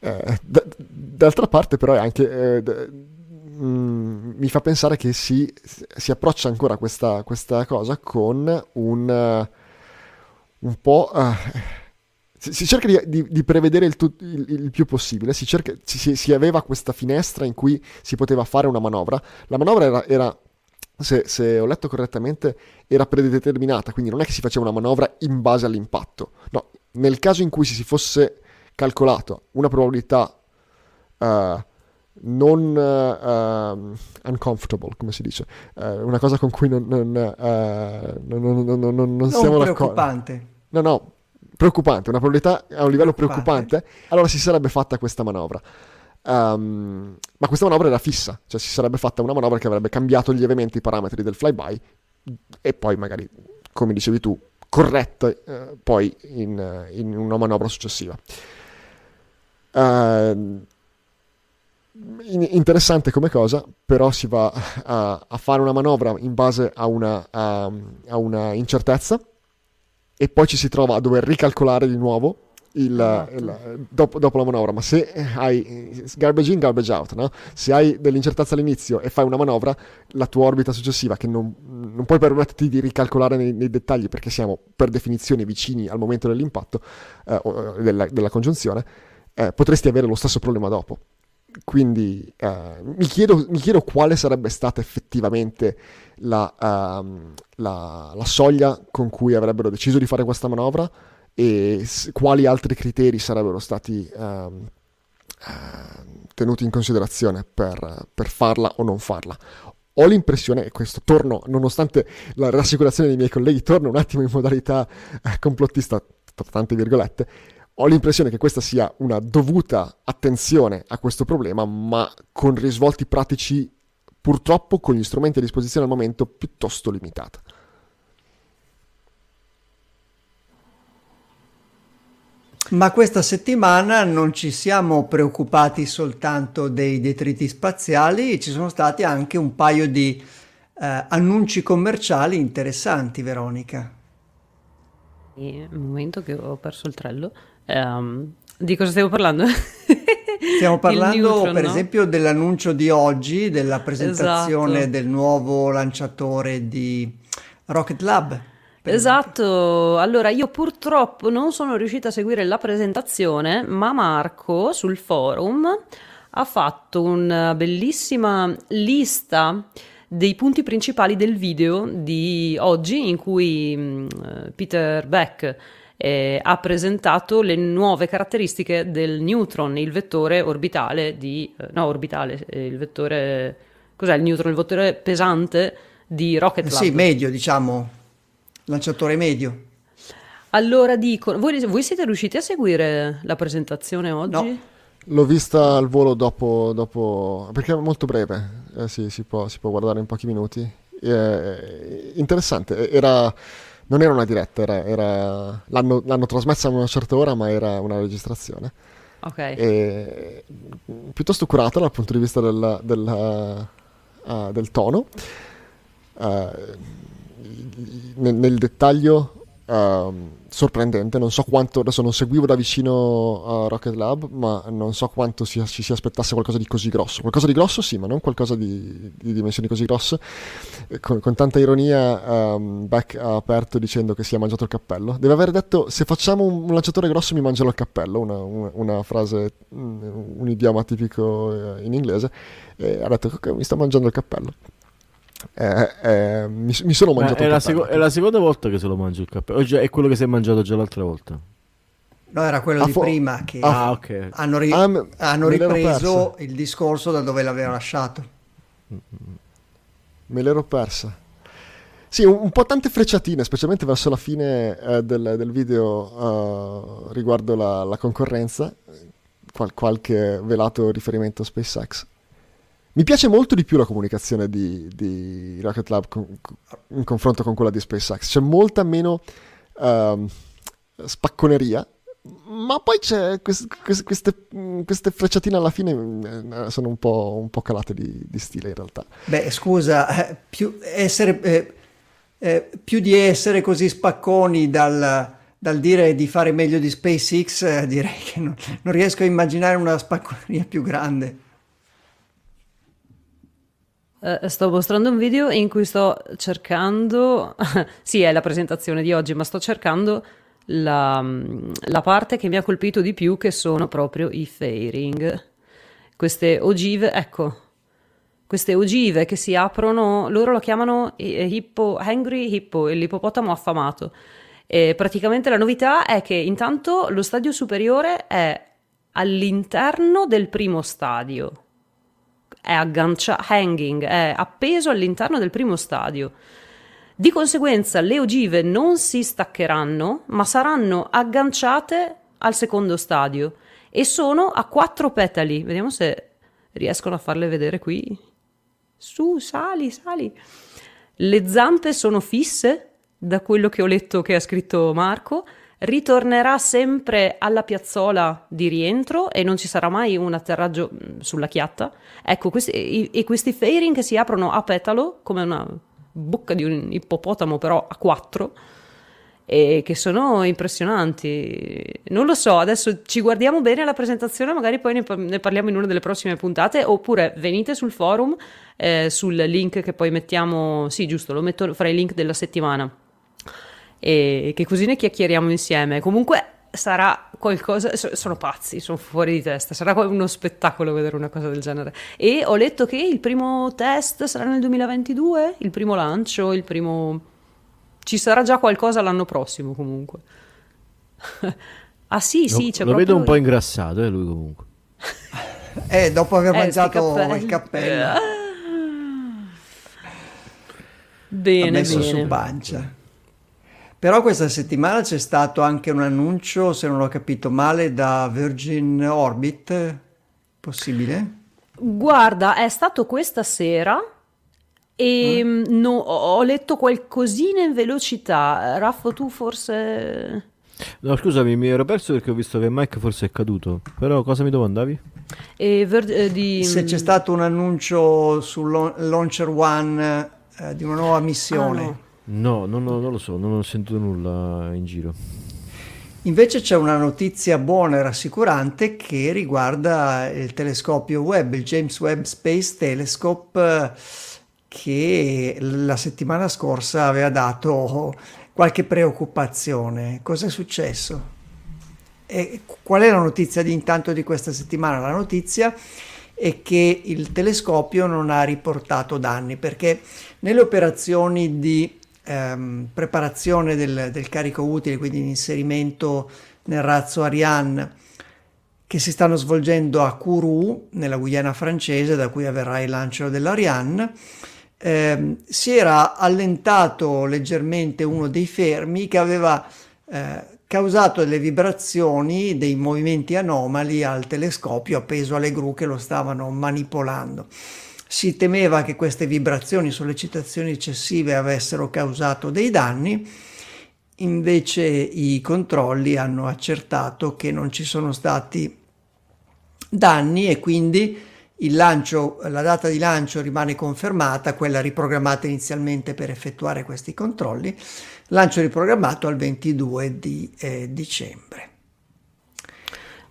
Eh, d- d'altra parte però è anche... Eh, d- mm, mi fa pensare che si, si approccia ancora a questa, questa, cosa con un, uh, un po'... Uh, si, si, cerca di, di, di prevedere il, tu, il, il, più possibile, si, cerca, si, si, aveva questa finestra in cui si poteva fare una manovra. La manovra era, era se, se, ho letto correttamente, era predeterminata, quindi non è che si faceva una manovra in base all'impatto. No, nel caso in cui si fosse calcolato una probabilità uh, non uh, uncomfortable, come si dice, uh, una cosa con cui non, non, non, non, non siamo d'accordo.
preoccupante.
No, no, preoccupante, una probabilità a un livello preoccupante, preoccupante allora si sarebbe fatta questa manovra. Um, ma questa manovra era fissa, cioè si sarebbe fatta una manovra che avrebbe cambiato lievemente i parametri del flyby e poi magari, come dicevi tu, corretta eh, poi in, in una manovra successiva. Uh, interessante come cosa, però si va a, a, fare una manovra in base a una, a, a una, incertezza e poi ci si trova a dover ricalcolare di nuovo il, esatto. il, dopo, dopo, la manovra, ma se hai garbage in, garbage out, no? se hai dell'incertezza all'inizio e fai una manovra, la tua orbita successiva, che non, non puoi permetterti di ricalcolare nei, nei, dettagli perché siamo per definizione vicini al momento dell'impatto, eh, della, della, congiunzione, eh, potresti avere lo stesso problema dopo. Quindi eh, mi, chiedo, mi, chiedo, quale sarebbe stata effettivamente la, uh, la, la soglia con cui avrebbero deciso di fare questa manovra e s- quali altri criteri sarebbero stati uh, uh, tenuti in considerazione per, per, farla o non farla. Ho l'impressione, e questo torno, nonostante la rassicurazione dei miei colleghi, torno un attimo in modalità eh, complottista, tra tante virgolette, ho l'impressione che questa sia una dovuta attenzione a questo problema, ma con risvolti pratici purtroppo con gli strumenti a disposizione al momento piuttosto limitata.
Ma questa settimana non ci siamo preoccupati soltanto dei detriti spaziali, ci sono stati anche un paio di eh, annunci commerciali interessanti, Veronica.
Un momento che ho perso il trello. Um, di cosa stiamo parlando?
Stiamo parlando neutron, per no? esempio dell'annuncio di oggi, della presentazione esatto. del nuovo lanciatore di Rocket Lab.
Esatto, allora io purtroppo non sono riuscita a seguire la presentazione, ma Marco sul forum ha fatto una bellissima lista dei punti principali del video di oggi in cui mm, Peter Beck eh, ha presentato le nuove caratteristiche del neutron, il vettore orbitale di... Eh, no, orbitale, eh, il vettore... Cos'è il neutron? Il vettore pesante di Rocket Lab.
Sì, medio, diciamo lanciatore medio.
Allora dico, voi, voi, siete riusciti a seguire la presentazione oggi?
No. L'ho vista al volo dopo, dopo perché è molto breve, eh, sì, si, può, si, può, guardare in pochi minuti. Eh, interessante, era, non era una diretta, era, era, l'hanno, l'hanno, trasmessa a una certa ora, ma era una registrazione.
Ok.
E, piuttosto curata dal punto di vista del, del, uh, del tono. Uh, nel, nel dettaglio uh, sorprendente. Non so quanto, adesso non seguivo da vicino uh, Rocket Lab, ma non so quanto si, ci si aspettasse qualcosa di così grosso. Qualcosa di grosso sì, ma non qualcosa di, di dimensioni così grosse. Con, con tanta ironia um, Beck ha aperto dicendo che si è mangiato il cappello. Deve aver detto se facciamo un, un lanciatore grosso mi mangerò il cappello, una, una, una frase, un, un idioma tipico uh, in inglese. E ha detto che mi sto mangiando il cappello. Eh, eh, mi, mi, sono mangiato
eh, è, la seco- è la seconda volta che se lo mangio il cappello. Già, è quello che si è mangiato già l'altra volta.
No, era quello ah, di fo- prima che ah, okay. hanno, ri- ah, hanno ripreso il discorso da dove l'aveva lasciato.
Me l'ero persa. Sì, un, un po' tante frecciatine, specialmente verso la fine eh, del, del, video uh, riguardo la, la concorrenza. Qual- qualche velato riferimento a SpaceX. Mi piace molto di più la comunicazione di, di Rocket Lab con, in confronto con quella di SpaceX. C'è molta meno uh, spacconeria, ma poi c'è quest, quest, queste, queste, frecciatine alla fine eh, sono un po', un po calate di, di, stile in realtà.
Beh, scusa, eh, più, essere, eh, eh, più di essere così spacconi dal, dal, dire di fare meglio di SpaceX, eh, direi che non, non riesco a immaginare una spacconeria più grande.
Uh, sto mostrando un video in cui sto cercando, sì è la presentazione di oggi, ma sto cercando la, la, parte che mi ha colpito di più che sono proprio i fairing. Queste ogive, ecco, queste ogive che si aprono, loro lo chiamano hippo, hungry hippo, l'ippopotamo affamato. E praticamente la novità è che intanto lo stadio superiore è all'interno del primo stadio è agganciato, hanging, è appeso all'interno del primo stadio. Di conseguenza le ogive non si staccheranno, ma saranno agganciate al secondo stadio e sono a quattro petali. Vediamo se riescono a farle vedere qui. Su, sali, sali. Le zampe sono fisse, da quello che ho letto che ha scritto Marco, ritornerà sempre alla piazzola di rientro e non ci sarà mai un atterraggio mm, sulla chiatta. Ecco, questi, e, e questi fairing che si aprono a petalo, come una bocca di un ippopotamo però a quattro, e che sono impressionanti. Non lo so, adesso ci guardiamo bene la presentazione, magari poi ne, ne parliamo in una delle prossime puntate, oppure venite sul forum, eh, sul link che poi mettiamo, sì giusto, lo metto fra i link della settimana, e che così ne chiacchieriamo insieme. Comunque sarà qualcosa, sono pazzi, sono fuori di testa, sarà uno spettacolo vedere una cosa del genere. E ho letto che il primo test sarà nel 2022, il primo lancio, il primo ci sarà già qualcosa l'anno prossimo comunque. ah sì, sì, c'è
Lo
vedo
un po' ingrassato, eh, lui comunque.
eh, dopo aver eh, mangiato il cappello.
Bene,
ha messo
bene.
su pancia. Però questa settimana c'è stato anche un annuncio, se non ho capito male, da Virgin Orbit. Possibile?
Guarda, è stato questa sera e mm. no, ho letto qualcosina in velocità. Raffo, tu forse...
No, scusami, mi ero perso perché ho visto che Mike forse è caduto. Però cosa mi domandavi?
Ver- eh, di...
Se c'è stato un annuncio sul Launcher One eh, di una nuova missione. Ah,
no, no, no, non lo so, non ho sentito nulla in giro.
Invece c'è una notizia buona e rassicurante che riguarda il telescopio Webb, il James Webb Space Telescope che la settimana scorsa aveva dato qualche preoccupazione. Cos'è successo? E qual è la notizia di intanto di questa settimana? La notizia è che il telescopio non ha riportato danni perché nelle operazioni di ehm, preparazione del, del, carico utile, quindi di inserimento nel razzo Ariane, che si stanno svolgendo a Kourou, nella Guyana francese, da cui avverrà il lancio dell'Ariane, eh, si era allentato leggermente uno dei fermi che aveva eh, causato delle vibrazioni, dei movimenti anomali al telescopio appeso alle gru che lo stavano manipolando. Si temeva che queste vibrazioni, sollecitazioni eccessive avessero causato dei danni, invece i controlli hanno accertato che non ci sono stati danni e quindi il lancio, la data di lancio rimane confermata, quella riprogrammata inizialmente per effettuare questi controlli, lancio riprogrammato al 22 di eh, dicembre.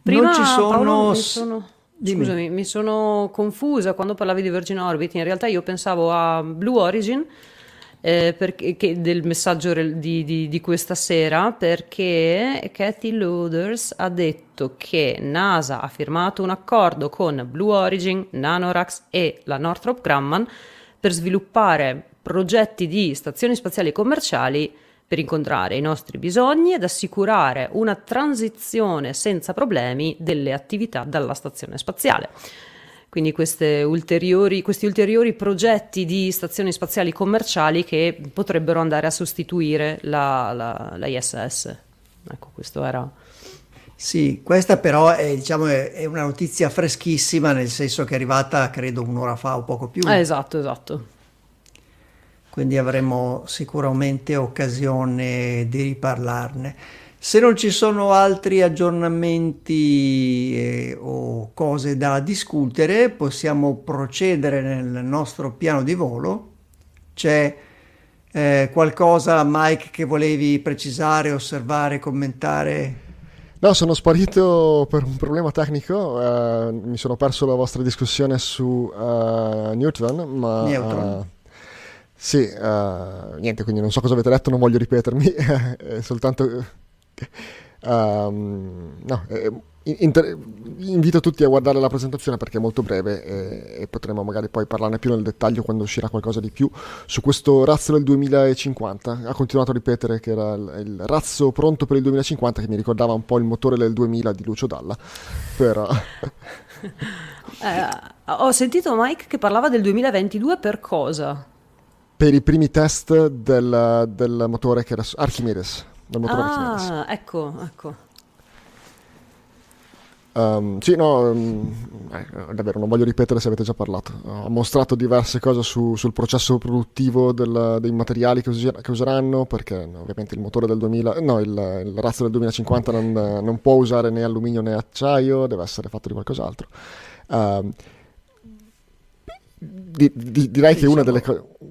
Prima, non ci sono... Paolo, mi sono... Scusami, mi sono confusa quando parlavi di Virgin Orbit, in realtà io pensavo a Blue Origin eh, perché, del messaggio di, di, di, questa sera perché Cathy Loaders ha detto che NASA ha firmato un accordo con Blue Origin, Nanorax e la Northrop Grumman per sviluppare progetti di stazioni spaziali commerciali per incontrare i nostri bisogni ed assicurare una transizione senza problemi delle attività dalla stazione spaziale. Quindi ulteriori, questi ulteriori progetti di stazioni spaziali commerciali che potrebbero andare a sostituire la, la, la ISS. Ecco, questo era...
Sì, questa però è, diciamo, è, una notizia freschissima, nel senso che è arrivata credo un'ora fa o poco più.
Eh, esatto, esatto.
Quindi avremo sicuramente occasione di riparlarne. Se non ci sono altri aggiornamenti eh, o cose da discutere, possiamo procedere nel nostro piano di volo. C'è eh, qualcosa, Mike, che volevi precisare, osservare, commentare?
No, sono sparito per un problema tecnico, uh, mi sono perso la vostra discussione su uh, Newton, ma...
Newton. Uh,
sì, niente, quindi non so cosa avete letto, non voglio ripetermi, soltanto Um, no, eh, inter- invito tutti a guardare la presentazione perché è molto breve e, e, potremo magari poi parlarne più nel dettaglio quando uscirà qualcosa di più su questo razzo del 2050. Ha continuato a ripetere che era il, il razzo pronto per il 2050 che mi ricordava un po' il motore del 2000 di Lucio Dalla, però...
eh, ho sentito Mike che parlava del 2022 per cosa?
Per i primi test del, del motore che era Archimedes dal motore
ah, ecco, ecco.
Um, sì, no, um, eh, davvero non voglio ripetere se avete già parlato. Ho mostrato diverse cose su, sul processo produttivo del, dei materiali che, usi, che, useranno, perché ovviamente il motore del 2000, no, il, il razzo del 2050 non, non, può usare né alluminio né acciaio, deve essere fatto di qualcos'altro. Um, di, di, direi che una delle,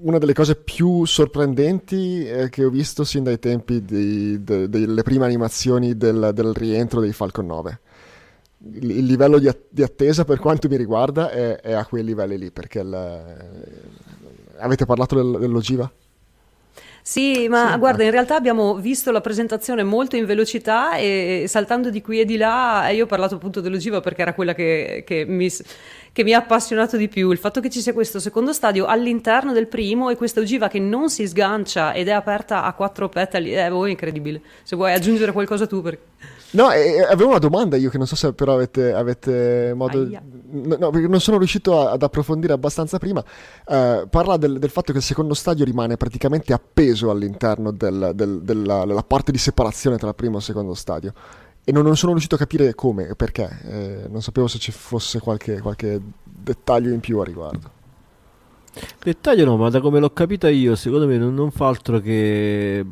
una delle, cose più sorprendenti eh, che ho visto sin dai tempi di, de, delle prime animazioni del, del, rientro dei Falcon 9. Il, il livello di, di, attesa, per quanto mi riguarda, è, è, a quei livelli lì. Perché il, avete parlato del, dell'Ogiva?
Sì, ma sì, guarda, in realtà abbiamo visto la presentazione molto in velocità e saltando di qui e di là, io ho parlato appunto dell'ogiva perché era quella che, che, mi, che, mi, ha appassionato di più. Il fatto che ci sia questo secondo stadio all'interno del primo e questa ogiva che non si sgancia ed è aperta a quattro petali, è oh, incredibile. Se vuoi aggiungere qualcosa tu. Perché...
No, eh, avevo una domanda io che non so se però avete, avete modo... Aia. No, perché non sono riuscito ad approfondire abbastanza prima. Uh, parla del, del, fatto che il secondo stadio rimane praticamente appeso all'interno del, del, della, della, parte di separazione tra il primo e il secondo stadio. E non, non sono riuscito a capire come e perché. Eh, non sapevo se ci fosse qualche, qualche dettaglio in più a riguardo.
Dettaglio no, ma da come l'ho capita io, secondo me non, non fa altro che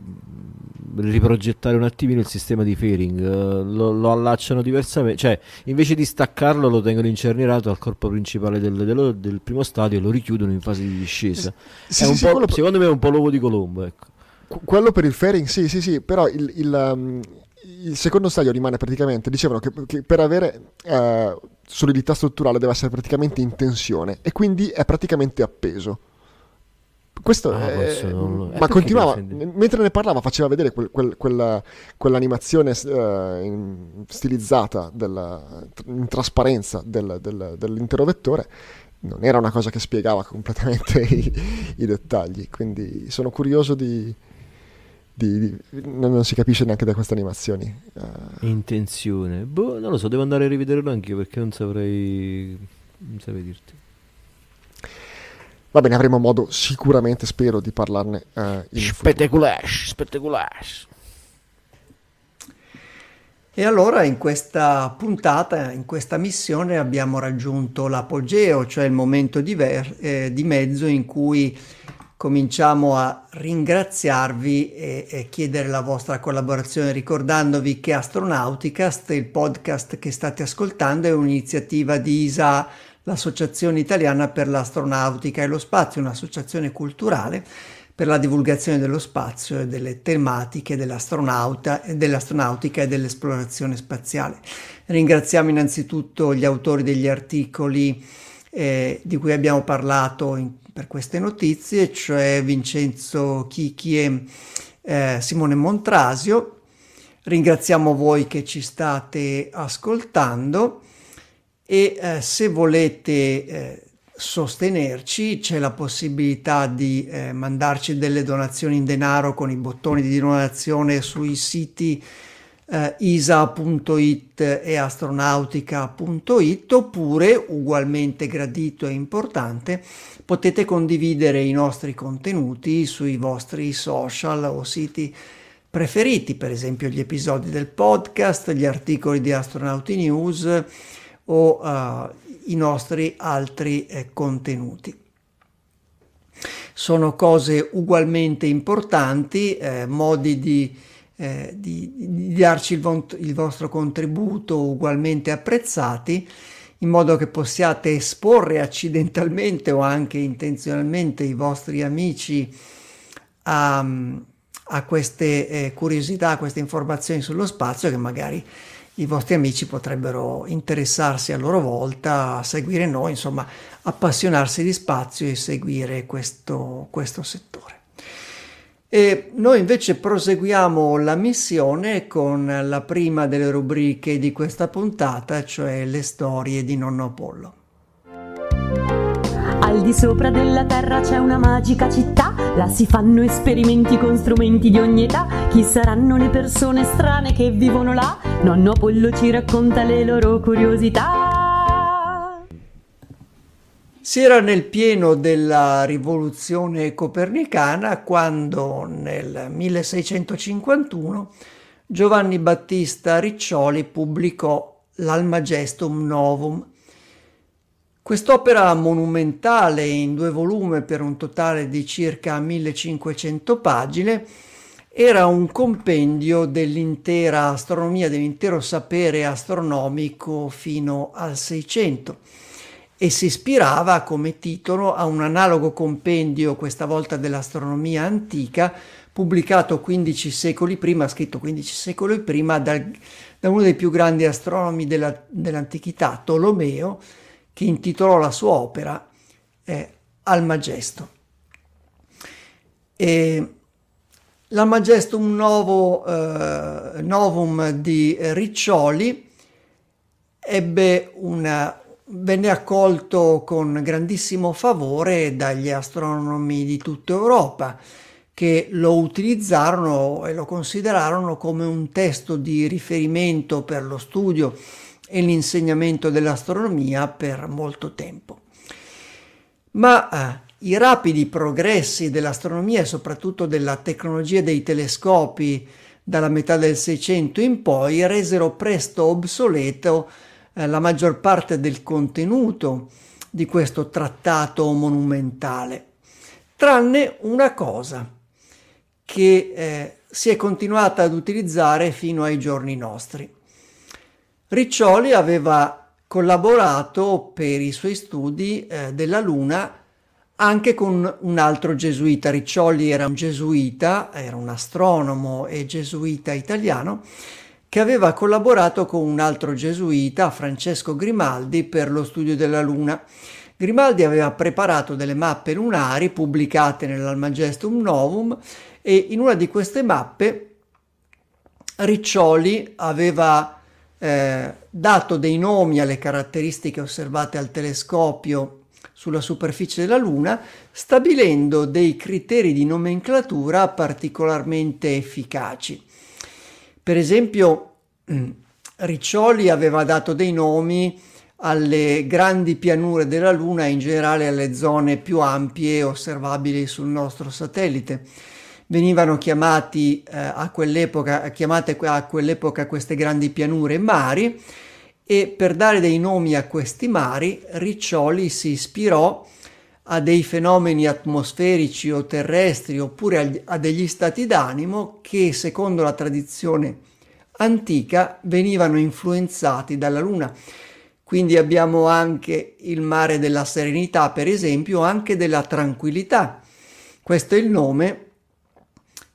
riprogettare un attimino il sistema di fairing, uh, lo, lo, allacciano diversamente, cioè invece di staccarlo lo tengono incernerato al corpo principale del, del, del primo stadio e lo richiudono in fase di discesa. Sì, sì, sì, secondo me è un po' l'uovo di Colombo. Ecco.
Quello per il fairing, sì, sì, sì, però il, il, um, il secondo stadio rimane praticamente, dicevano che, che per avere uh, solidità strutturale deve essere praticamente in tensione e quindi è praticamente appeso. Questo ah, è, non... ma continuava mentre ne parlava faceva vedere quel, quel, quella, quell'animazione uh, in, stilizzata della, in trasparenza del, del, dell'intero vettore non era una cosa che spiegava completamente i, i dettagli. Quindi sono curioso di, di, di, non si capisce neanche da queste animazioni.
Uh... intenzione. Boh, non lo so devo andare a rivederlo anche perché non saprei non saprei dirti
Va bene, avremo modo sicuramente, spero, di parlarne uh, in
Spettaculash, spettaculash.
E allora in questa puntata, in questa missione abbiamo raggiunto l'apogeo, cioè il momento di, ver- eh, di mezzo in cui cominciamo a ringraziarvi e, e, chiedere la vostra collaborazione ricordandovi che Astronauticast, il podcast che state ascoltando, è un'iniziativa di ISA l'Associazione Italiana per l'Astronautica e lo Spazio, un'associazione culturale per la divulgazione dello spazio e delle tematiche dell'astronautica e dell'esplorazione spaziale. Ringraziamo innanzitutto gli autori degli articoli eh, di cui abbiamo parlato in, per queste notizie, cioè Vincenzo Chicchi e eh, Simone Montrasio. Ringraziamo voi che ci state ascoltando e eh, se volete eh, sostenerci c'è la possibilità di eh, mandarci delle donazioni in denaro con i bottoni di donazione sui siti eh, isa.it e astronautica.it oppure ugualmente gradito e importante potete condividere i nostri contenuti sui vostri social o siti preferiti per esempio gli episodi del podcast gli articoli di Astronauti News o uh, i nostri altri eh, contenuti. Sono cose ugualmente importanti, eh, modi di, eh, di, di darci il, vo- il vostro contributo ugualmente apprezzati in modo che possiate esporre accidentalmente o anche intenzionalmente i vostri amici a, a queste eh, curiosità, a queste informazioni sullo spazio che magari i vostri amici potrebbero interessarsi a loro volta, a seguire noi, insomma, appassionarsi di spazio e seguire questo, questo settore. E noi invece proseguiamo la missione con la prima delle rubriche di questa puntata, cioè le storie di nonno Apollo.
Al di sopra della terra c'è una magica città, là si fanno esperimenti con strumenti di ogni età. Chi saranno le persone strane che vivono là? Nonno Pollo ci racconta le loro curiosità.
Si era nel pieno della rivoluzione copernicana quando nel 1651 Giovanni Battista Riccioli pubblicò l'Almagestum Novum Quest'opera monumentale in due volumi per un totale di circa 1500 pagine era un compendio dell'intera astronomia, dell'intero sapere astronomico fino al 600 e e si ispirava come titolo a un analogo compendio, questa volta dell'astronomia antica, pubblicato 15 secoli prima, scritto 15 secoli prima dal, da uno dei più grandi astronomi della, dell'antichità, Tolomeo, che intitolò la sua opera eh, Almagesto. E L'Almagestum Novo, eh, Novum di Riccioli una, venne accolto con grandissimo favore dagli astronomi di tutta Europa che lo utilizzarono e lo considerarono come un testo di riferimento per lo studio e l'insegnamento dell'astronomia per molto tempo. Ma eh, i rapidi progressi dell'astronomia e soprattutto della tecnologia dei telescopi dalla metà del Seicento in poi resero presto obsoleto eh, la maggior parte del contenuto di questo trattato monumentale, tranne una cosa che eh, si è continuata ad utilizzare fino ai giorni nostri. Riccioli aveva collaborato per i suoi studi eh, della Luna anche con un altro gesuita. Riccioli era un gesuita, era un astronomo e gesuita italiano che aveva collaborato con un altro gesuita, Francesco Grimaldi, per lo studio della Luna. Grimaldi aveva preparato delle mappe lunari pubblicate nell'Almagestum Novum e in una di queste mappe Riccioli aveva eh, dato dei nomi alle caratteristiche osservate al telescopio sulla superficie della Luna, stabilendo dei criteri di nomenclatura particolarmente efficaci. Per esempio, Riccioli aveva dato dei nomi alle grandi pianure della Luna e in generale alle zone più ampie osservabili sul nostro satellite. Venivano chiamati, eh, a quell'epoca, chiamate a quell'epoca queste grandi pianure mari e per dare dei nomi a questi mari Riccioli si ispirò a dei fenomeni atmosferici o terrestri oppure a degli stati d'animo che secondo la tradizione antica venivano influenzati dalla luna. Quindi abbiamo anche il mare della serenità, per esempio, anche della tranquillità. Questo è il nome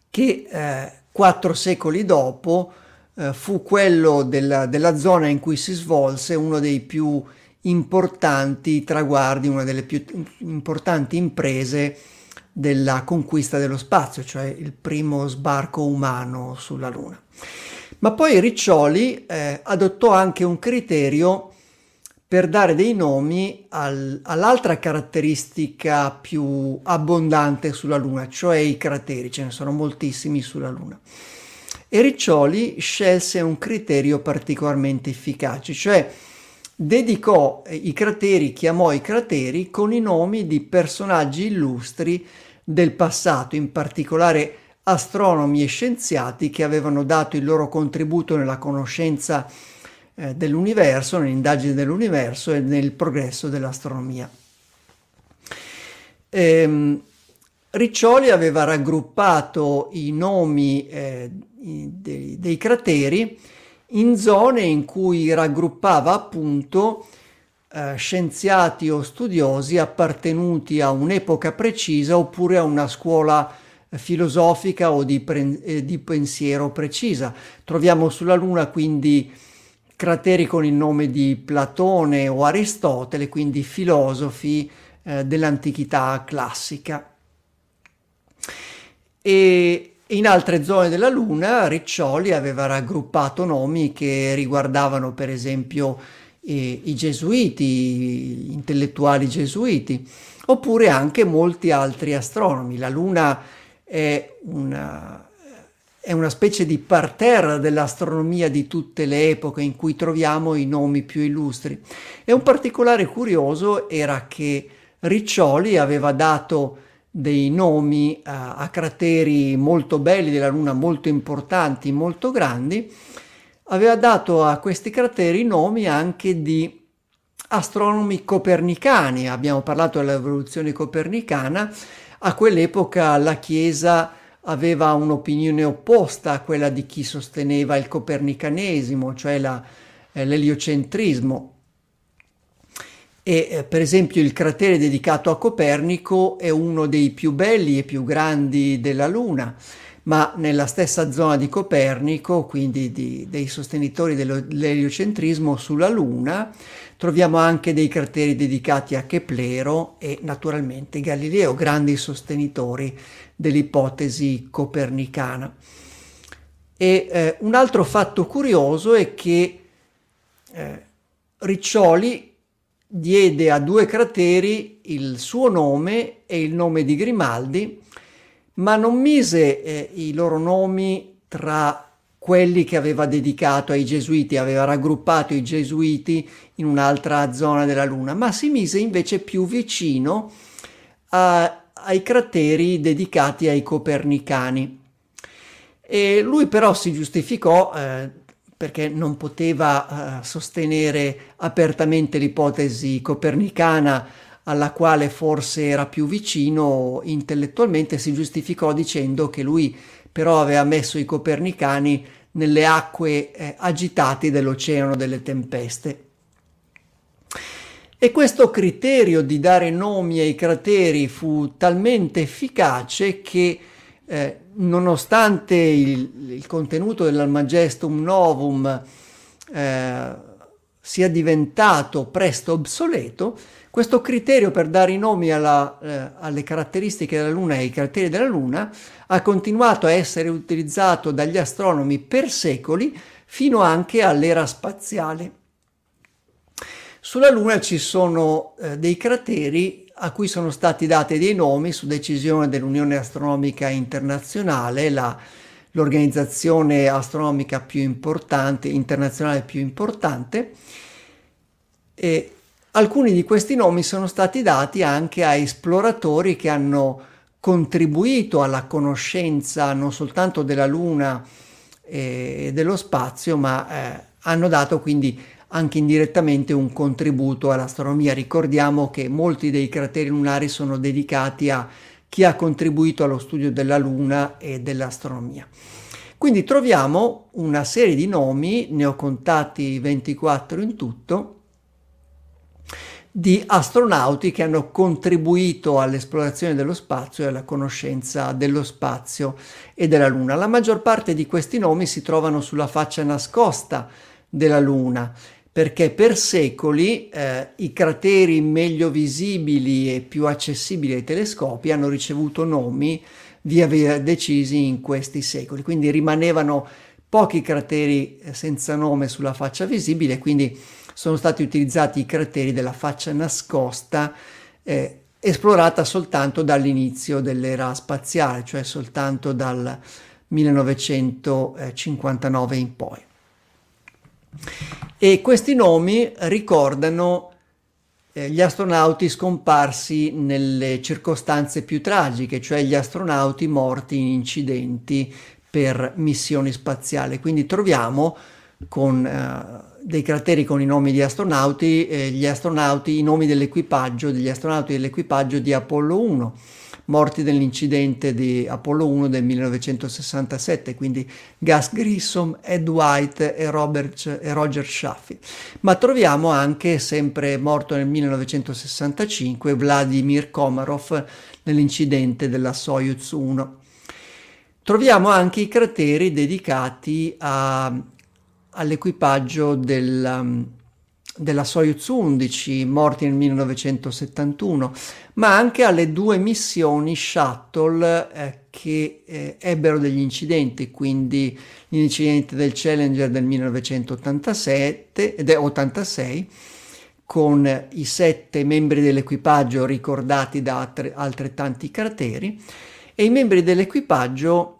che eh, quattro secoli dopo eh, fu quello della, della zona in cui si svolse uno dei più importanti traguardi, una delle più importanti imprese della conquista dello spazio, cioè il primo sbarco umano sulla Luna. Ma poi Riccioli eh, adottò anche un criterio per dare dei nomi al, all'altra caratteristica più abbondante sulla Luna, cioè i crateri, ce ne sono moltissimi sulla Luna. E Riccioli scelse un criterio particolarmente efficace, cioè dedicò i crateri, chiamò i crateri con i nomi di personaggi illustri del passato, in particolare astronomi e scienziati che avevano dato il loro contributo nella conoscenza eh, dell'universo, nell'indagine dell'universo e nel progresso dell'astronomia. Ehm, Riccioli aveva raggruppato i nomi eh, dei, dei crateri in zone in cui raggruppava appunto eh, scienziati o studiosi appartenuti a un'epoca precisa oppure a una scuola filosofica o di, pre- eh, di pensiero precisa. Troviamo sulla Luna quindi crateri con il nome di Platone o Aristotele, quindi filosofi eh, dell'antichità classica. E in altre zone della Luna Riccioli aveva raggruppato nomi che riguardavano per esempio i, i gesuiti, gli intellettuali gesuiti, oppure anche molti altri astronomi. La Luna è una, è una specie di parterre dell'astronomia di tutte le epoche in cui troviamo i nomi più illustri. E un particolare curioso era che Riccioli aveva dato dei nomi uh, a crateri molto belli della Luna, molto importanti, molto grandi, aveva dato a questi crateri nomi anche di astronomi copernicani. Abbiamo parlato dell'evoluzione copernicana, a quell'epoca la Chiesa aveva un'opinione opposta a quella di chi sosteneva il copernicanesimo, cioè la, eh, l'eliocentrismo. E eh, per esempio il cratere dedicato a Copernico è uno dei più belli e più grandi della Luna, ma nella stessa zona di Copernico, quindi di, dei sostenitori dell'eliocentrismo sulla Luna, troviamo anche dei crateri dedicati a Keplero e naturalmente Galileo, grandi sostenitori dell'ipotesi copernicana. E eh, un altro fatto curioso è che eh, Riccioli diede a due crateri il suo nome e il nome di Grimaldi, ma non mise eh, i loro nomi tra quelli che aveva dedicato ai gesuiti, aveva raggruppato i gesuiti in un'altra zona della Luna, ma si mise invece più vicino a, ai crateri dedicati ai copernicani. E lui però si giustificò eh, perché non poteva eh, sostenere apertamente l'ipotesi copernicana alla quale forse era più vicino intellettualmente, si giustificò dicendo che lui però aveva messo i copernicani nelle acque eh, agitate dell'oceano delle tempeste. E questo criterio di dare nomi ai crateri fu talmente efficace che eh, nonostante il, il, contenuto dell'Almagestum Novum eh, sia diventato presto obsoleto, questo criterio per dare i nomi alla, eh, alle caratteristiche della Luna e ai crateri della Luna ha continuato a essere utilizzato dagli astronomi per secoli fino anche all'era spaziale. Sulla Luna ci sono eh, dei crateri a cui sono stati dati dei nomi su decisione dell'Unione Astronomica Internazionale, la, l'organizzazione astronomica più importante, internazionale più importante. E alcuni di questi nomi sono stati dati anche a esploratori che hanno contribuito alla conoscenza non soltanto della Luna e dello spazio, ma eh, hanno dato quindi anche indirettamente un contributo all'astronomia. Ricordiamo che molti dei crateri lunari sono dedicati a chi ha contribuito allo studio della Luna e dell'astronomia. Quindi troviamo una serie di nomi, ne ho contati 24 in tutto, di astronauti che hanno contribuito all'esplorazione dello spazio e alla conoscenza dello spazio e della Luna. La maggior parte di questi nomi si trovano sulla faccia nascosta della Luna perché per secoli eh, i crateri meglio visibili e più accessibili ai telescopi hanno ricevuto nomi via via decisi in questi secoli, quindi rimanevano pochi crateri eh, senza nome sulla faccia visibile, quindi sono stati utilizzati i crateri della faccia nascosta, eh, esplorata soltanto dall'inizio dell'era spaziale, cioè soltanto dal 1959 in poi. E questi nomi ricordano eh, gli astronauti scomparsi nelle circostanze più tragiche, cioè gli astronauti morti in incidenti per missioni spaziali. Quindi troviamo con eh, dei crateri con i nomi di astronauti, eh, gli astronauti, i nomi dell'equipaggio, degli astronauti dell'equipaggio di Apollo 1 morti nell'incidente di Apollo 1 del 1967, quindi Gus Grissom, Ed White e, Robert, e Roger Shaffy. Ma troviamo anche, sempre morto nel 1965, Vladimir Komarov nell'incidente della Soyuz 1. Troviamo anche i crateri dedicati a, all'equipaggio del della Soyuz 11, morti nel 1971, ma anche alle due missioni shuttle eh, che eh, ebbero degli incidenti, quindi l'incidente del Challenger del 1987 ed 86 con i sette membri dell'equipaggio ricordati da altre, altrettanti crateri e i membri dell'equipaggio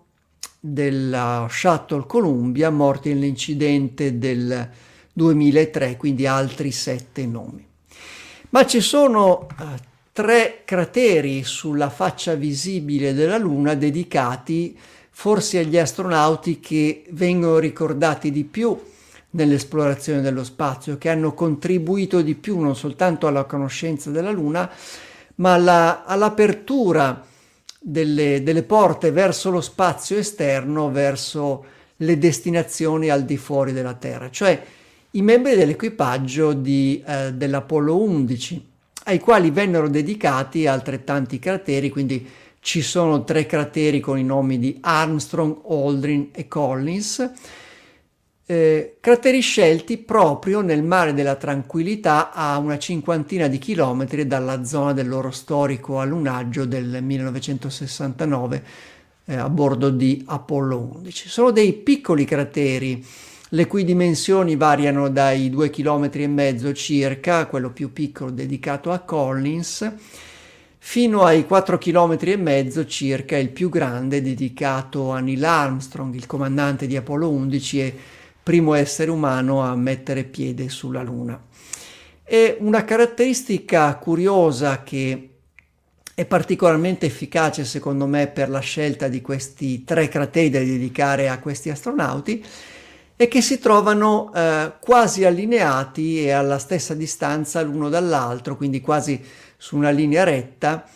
della Shuttle Columbia morti nell'incidente del 2003, quindi altri sette nomi. Ma ci sono uh, tre crateri sulla faccia visibile della Luna dedicati forse agli astronauti che vengono ricordati di più nell'esplorazione dello spazio, che hanno contribuito di più non soltanto alla conoscenza della Luna, ma alla, all'apertura delle, delle porte verso lo spazio esterno, verso le destinazioni al di fuori della Terra. Cioè i membri dell'equipaggio di, eh, dell'Apollo 11, ai quali vennero dedicati altrettanti crateri, quindi ci sono tre crateri con i nomi di Armstrong, Aldrin e Collins, eh, crateri scelti proprio nel mare della tranquillità a una cinquantina di chilometri dalla zona del loro storico allunaggio del 1969 eh, a bordo di Apollo 11. Sono dei piccoli crateri le cui dimensioni variano dai 2 km circa, quello più piccolo dedicato a Collins, fino ai 4 km circa il più grande dedicato a Neil Armstrong, il comandante di Apollo 11 e primo essere umano a mettere piede sulla Luna. E una caratteristica curiosa che è particolarmente efficace secondo me per la scelta di questi tre crateri da dedicare a questi astronauti è che si trovano eh, quasi allineati e alla stessa distanza l'uno dall'altro, quindi quasi su una linea retta,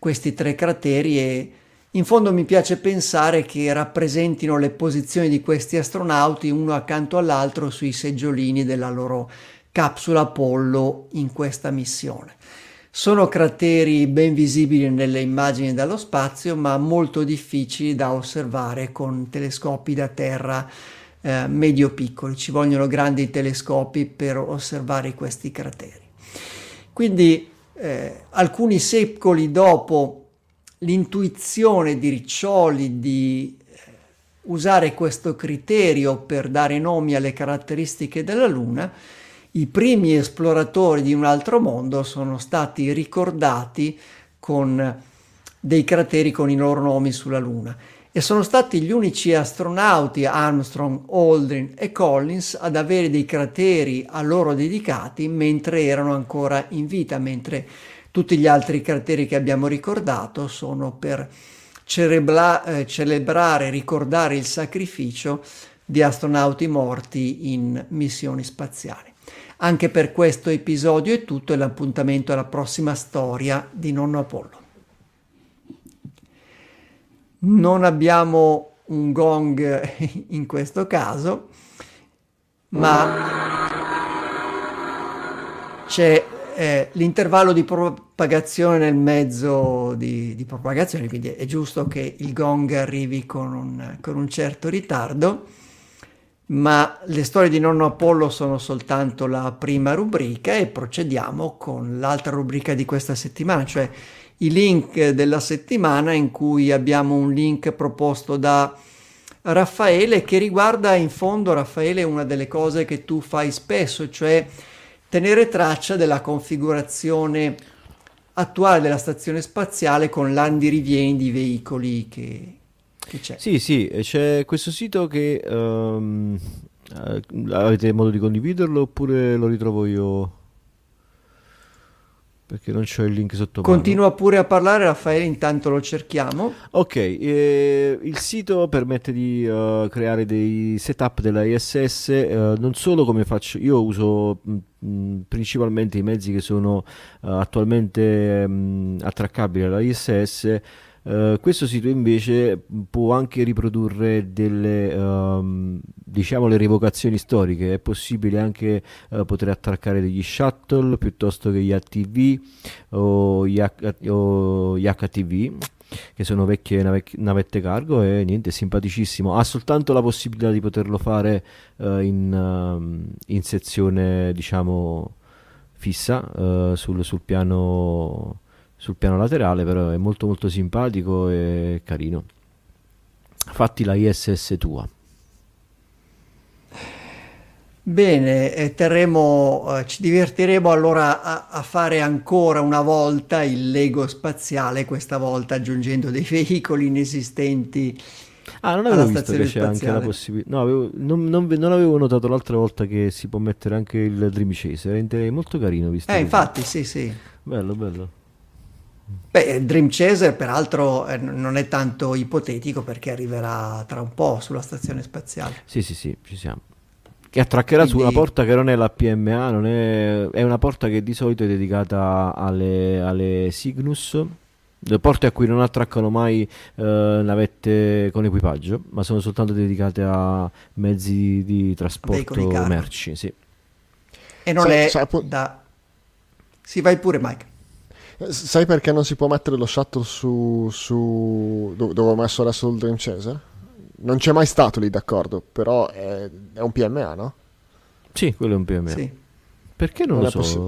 questi tre crateri e in fondo mi piace pensare che rappresentino le posizioni di questi astronauti uno accanto all'altro sui seggiolini della loro capsula Apollo in questa missione. Sono crateri ben visibili nelle immagini dallo spazio, ma molto difficili da osservare con telescopi da terra eh, medio-piccoli, ci vogliono grandi telescopi per osservare questi crateri. Quindi eh, alcuni secoli dopo l'intuizione di Riccioli di eh, usare questo criterio per dare nomi alle caratteristiche della Luna, i primi esploratori di un altro mondo sono stati ricordati con dei crateri con i loro nomi sulla Luna. E sono stati gli unici astronauti Armstrong, Aldrin e Collins ad avere dei crateri a loro dedicati mentre erano ancora in vita, mentre tutti gli altri crateri che abbiamo ricordato sono per cerebla- eh, celebrare, ricordare il sacrificio di astronauti morti in missioni spaziali. Anche per questo episodio è tutto e l'appuntamento alla prossima storia di Nonno Apollo non abbiamo un gong in questo caso, ma c'è eh, l'intervallo di propagazione nel mezzo di, di, propagazione, quindi è giusto che il gong arrivi con un, con un certo ritardo, ma le storie di nonno Apollo sono soltanto la prima rubrica e procediamo con l'altra rubrica di questa settimana, cioè i link della settimana in cui abbiamo un link proposto da Raffaele che riguarda in fondo Raffaele una delle cose che tu fai spesso, cioè tenere traccia della configurazione attuale della stazione spaziale con l'andirivieni di veicoli che, che c'è.
Sì, sì, c'è questo sito che um, avete modo di condividerlo oppure lo ritrovo io? Perché non c'ho il link sotto
Continua pure a parlare Raffaele, intanto lo cerchiamo.
Ok, eh, il sito permette di uh, creare dei setup della ISS, uh, eh, non solo come faccio, io uso mh, mh, principalmente i mezzi che sono uh, attualmente mh, attraccabili alla ISS Uh, questo sito invece può anche riprodurre delle um, diciamo le rievocazioni storiche. È possibile anche uh, poter attraccare degli shuttle piuttosto che gli ATV o gli, H- o gli HTV che sono vecchie nave- navette cargo e niente, è simpaticissimo. Ha soltanto la possibilità di poterlo fare uh, in, uh, in, sezione diciamo fissa sul, sul piano sul piano laterale, però è molto molto simpatico e carino. Fatti la ISS tua.
Bene, terremo, eh, ci divertiremo allora a, a, fare ancora una volta il Lego spaziale, questa volta aggiungendo dei veicoli inesistenti.
Ah, non avevo visto che c'è spaziale. anche la possibilità. No, avevo, non, non, non, avevo notato l'altra volta che si può mettere anche il Dream Chaser. È molto carino. Visto
eh, infatti, sì, sì.
Bello, bello.
Beh, Dream Chaser peraltro eh, non è tanto ipotetico perché arriverà tra un po' sulla stazione spaziale.
Sì, sì, sì, ci siamo. Che attraccherà Quindi... su una porta che non è la PMA, non è... è una porta che di solito è dedicata alle, alle Cygnus, le porte a cui non attraccano mai eh, navette con equipaggio, ma sono soltanto dedicate a mezzi di trasporto merci. Sì.
E non sai, è sai, da... Si vai pure Mike.
Sai perché non si può mettere lo shuttle su, su dove ho messo adesso il Dream Chaser? Non c'è mai stato lì, d'accordo, però è, è un PMA, no?
Sì, quello è un PMA. Sì. Perché non, non lo so? Possi-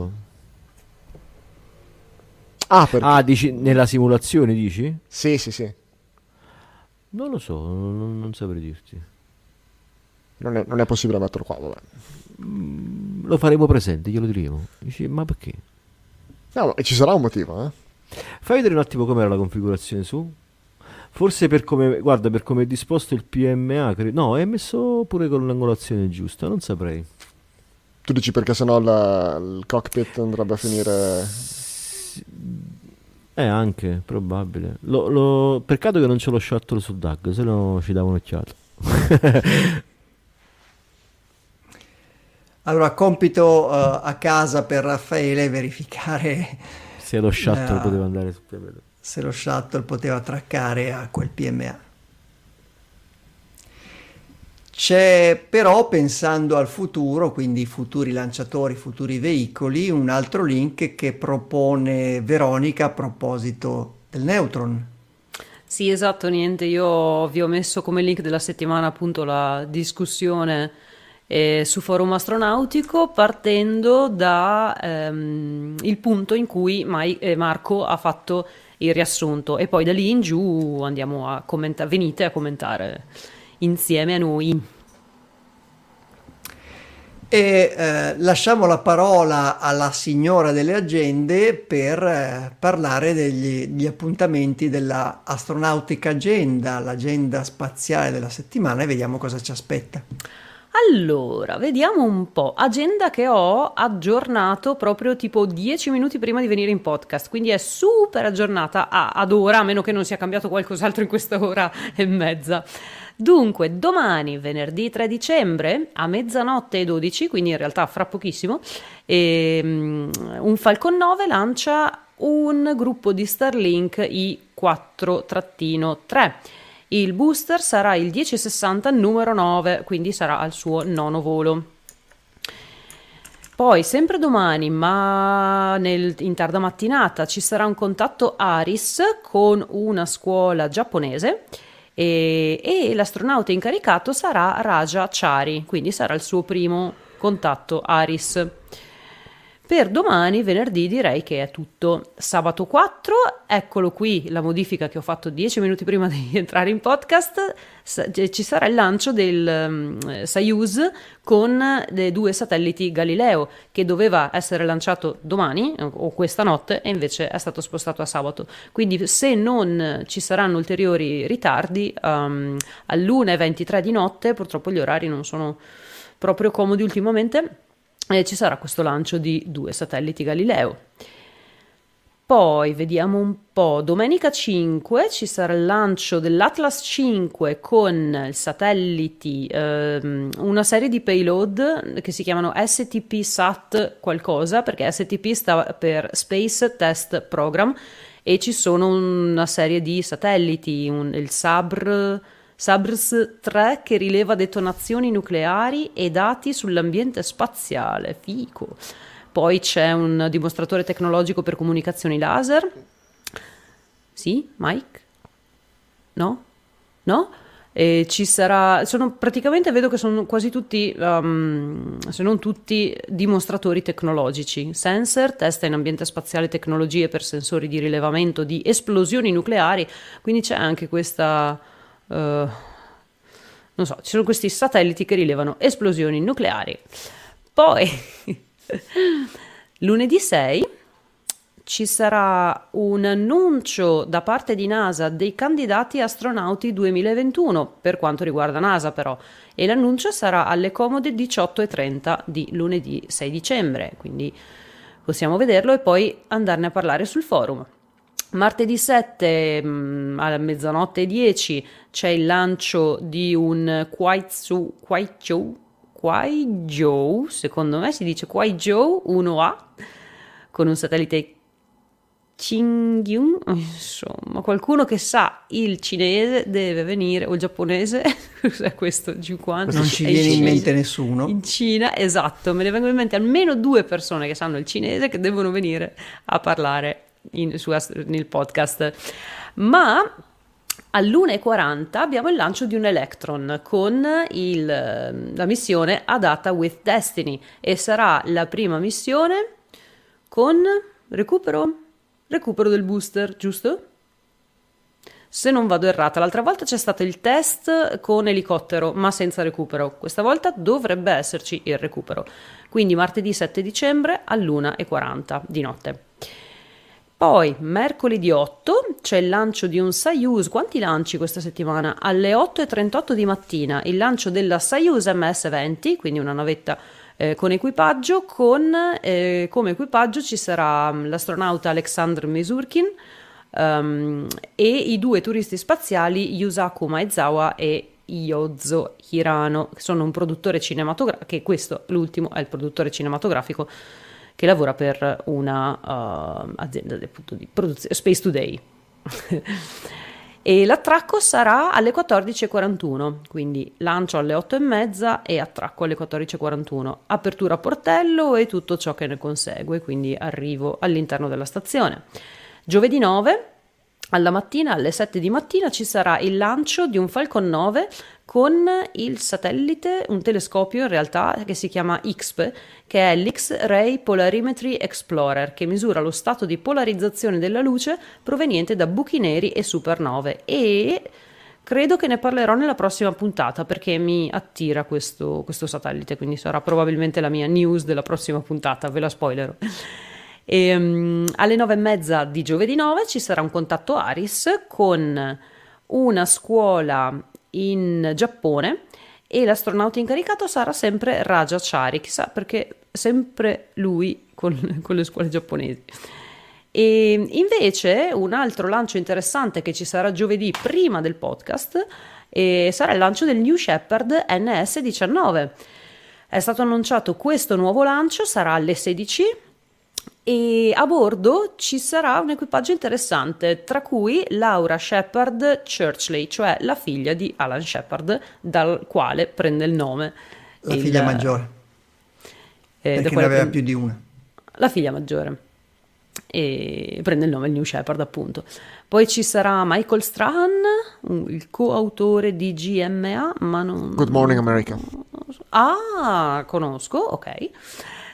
ah, perché... ah, dici nella simulazione, dici?
Sì, sì, sì.
Non lo so, non, non saprei dirti.
Non è, non è, possibile metterlo qua, vabbè.
Mm, lo faremo presente, glielo diremo. Dici, ma perché?
No, e ci sarà un motivo, eh?
Fai vedere un attimo com'era la configurazione su. Forse per come, guarda, per come è disposto il PMA, cre- no, è messo pure con l'angolazione giusta, non saprei.
Tu dici perché sennò la, il cockpit andrebbe a finire...
Eh, anche, probabile. Lo, lo... Peccato che non c'è lo shuttle su DAG, se no ci dava un'occhiata.
Allora, compito uh, a casa per Raffaele verificare
se lo shuttle uh, poteva andare su PMA.
Se lo shuttle poteva traccare a quel PMA. C'è però, pensando al futuro, quindi futuri lanciatori, futuri veicoli, un altro link che propone Veronica a proposito del Neutron.
Sì, esatto, niente, io vi ho messo come link della settimana appunto la discussione eh, su Forum Astronautico partendo dal ehm, punto in cui Mai, eh, Marco ha fatto il riassunto e poi da lì in giù andiamo a commentare, venite a commentare insieme a noi.
E eh, lasciamo la parola alla signora delle agende per eh, parlare degli, appuntamenti della Astronautica Agenda, l'agenda spaziale della settimana e vediamo cosa ci aspetta.
Allora, vediamo un po'. Agenda che ho aggiornato proprio tipo 10 minuti prima di venire in podcast, quindi è super aggiornata a, ad ora, a meno che non sia cambiato qualcos'altro in questa ora e mezza. Dunque, domani, venerdì 3 dicembre, a mezzanotte e 12, quindi in realtà fra pochissimo, ehm, un Falcon 9 lancia un gruppo di Starlink I4-3 il booster sarà il 1060 numero 9, quindi sarà al suo nono volo. Poi, sempre domani, ma nel, in tarda mattinata, ci sarà un contatto Aris con una scuola giapponese e, e l'astronauta incaricato sarà Raja Chari, quindi sarà il suo primo contatto Aris. Per domani, venerdì, direi che è tutto. Sabato 4, eccolo qui la modifica che ho fatto 10 minuti prima di entrare in podcast. Ci sarà il lancio del um, Soyuz con dei due satelliti Galileo che doveva essere lanciato domani o questa notte e invece è stato spostato a sabato. Quindi, se non ci saranno ulteriori ritardi, um, all'1.23 di notte, purtroppo gli orari non sono proprio comodi ultimamente e ci sarà questo lancio di due satelliti Galileo. Poi vediamo un po', domenica 5 ci sarà il lancio dell'Atlas 5 con satelliti, ehm, una serie di payload che si chiamano STP SAT qualcosa, perché STP sta per Space Test Program e ci sono una serie di satelliti, un, il SABR Sabrs 3 che rileva detonazioni nucleari e dati sull'ambiente spaziale. Fico. Poi c'è un dimostratore tecnologico per comunicazioni laser. Sì, Mike? No? No? E ci sarà, sono praticamente vedo che sono quasi tutti, um, se non tutti, dimostratori tecnologici. Sensor, testa in ambiente spaziale tecnologie per sensori di rilevamento di esplosioni nucleari, quindi c'è anche questa Uh, non so, ci sono questi satelliti che rilevano esplosioni nucleari. Poi, lunedì 6 ci sarà un annuncio da parte di NASA dei candidati astronauti 2021 per quanto riguarda NASA però e l'annuncio sarà alle comode 18.30 di lunedì 6 dicembre quindi possiamo vederlo e poi andarne a parlare sul forum. Martedì 7 mh, mm, alla mezzanotte e 10 c'è il lancio di un Kuaizhou, Kuaizhou, Kuaizhou, secondo me si dice Kuaizhou 1A, con un satellite Chingyun, insomma, qualcuno che sa il cinese deve venire, o il giapponese, cos'è questo? 50?
Non ci viene in mente nessuno.
In Cina, esatto, me ne vengono in mente almeno due persone che sanno il cinese che devono venire a parlare in, su, nel podcast. Ma all'1.40 abbiamo il lancio di un Electron con il, la missione Adata with Destiny e sarà la prima missione con recupero recupero del booster, giusto? Se non vado errata, l'altra volta c'è stato il test con elicottero, ma senza recupero. Questa volta dovrebbe esserci il recupero. Quindi martedì 7 dicembre all'1.40 di notte. Poi, mercoledì 8, c'è il lancio di un Soyuz. Quanti lanci questa settimana? Alle 8.38 di mattina, il lancio della Soyuz MS-20, quindi una navetta eh, con equipaggio, con eh, come equipaggio ci sarà mm, l'astronauta Alexander Mesurkin um, e i due turisti spaziali Yusaku Maezawa e Yozo Hirano, che sono un produttore cinematografico, che questo, l'ultimo, è il produttore cinematografico che lavora per una uh, azienda di produzione, Space Today. e l'attracco sarà alle 14.41, quindi lancio alle 8.30 e attracco alle 14.41, apertura a portello e tutto ciò che ne consegue, quindi arrivo all'interno della stazione. Giovedì 9 alla mattina, alle 7 di mattina, ci sarà il lancio di un Falcon 9 con il satellite, un telescopio in realtà che si chiama XP, che è l'X-Ray Polarimetry Explorer, che misura lo stato di polarizzazione della luce proveniente da buchi neri e supernove. E credo che ne parlerò nella prossima puntata perché mi attira questo, questo satellite, quindi sarà probabilmente la mia news della prossima puntata, ve la spoilerò. E, um, alle nove e mezza di giovedì 9 ci sarà un contatto Aris con una scuola in Giappone e l'astronauta incaricato sarà sempre Raja Chari, chissà perché sempre lui con, con le scuole giapponesi. E invece un altro lancio interessante che ci sarà giovedì prima del podcast eh, sarà il lancio del New Shepard NS19. È stato annunciato questo nuovo lancio, sarà alle 16 e a bordo ci sarà un equipaggio interessante, tra cui Laura Shepard Churchley, cioè la figlia di Alan Shepard, dal quale prende il nome.
La il, figlia maggiore. Eh, perché ne aveva più di una.
La figlia maggiore. E prende il nome il New Shepard, appunto. Poi ci sarà Michael Strahan, il coautore di GMA, ma non...
Good Morning America.
Ah, conosco, ok.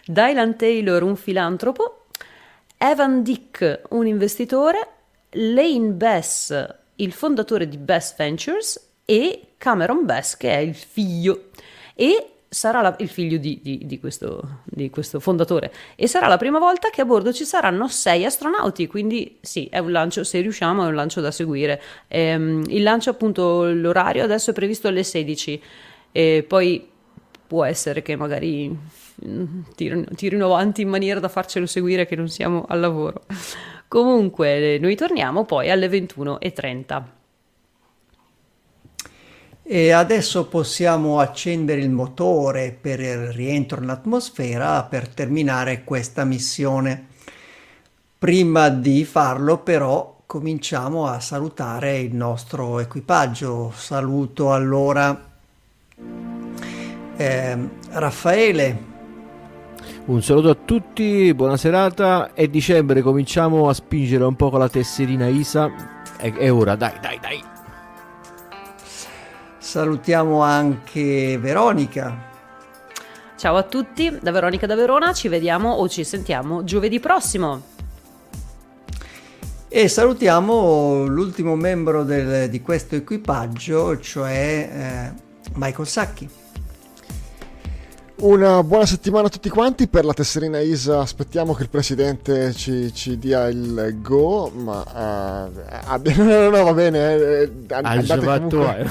Dylan Taylor, un filantropo, Evan Dick, un investitore, Lane Bess, il fondatore di Bess Ventures e Cameron Bess, che è il figlio. E sarà la, il figlio di, di, di, questo, di, questo, fondatore. E sarà la prima volta che a bordo ci saranno sei astronauti quindi sì è un lancio se riusciamo è un lancio da seguire. Ehm, il lancio appunto l'orario adesso è previsto alle 16 e poi può essere che magari tirino, tirino avanti in maniera da farcelo seguire che non siamo al lavoro. Comunque, noi torniamo poi alle 21.30.
E adesso possiamo accendere il motore per il rientro nell'atmosfera per terminare questa missione. Prima di farlo però cominciamo a salutare il nostro equipaggio. Saluto allora eh, Raffaele
un saluto a tutti, buona serata e dicembre cominciamo a spingere un po' con la tesserina Isa. È, è ora, dai, dai, dai.
Salutiamo anche Veronica.
Ciao a tutti, da Veronica da Verona, ci vediamo o ci sentiamo giovedì prossimo.
E salutiamo l'ultimo membro del, di questo equipaggio, cioè eh, Michael Sacchi.
Una buona settimana a tutti quanti. Per la tesserina ISA aspettiamo che il presidente ci, ci dia il go, ma uh, no, no, no, va bene. Eh, andate comunque...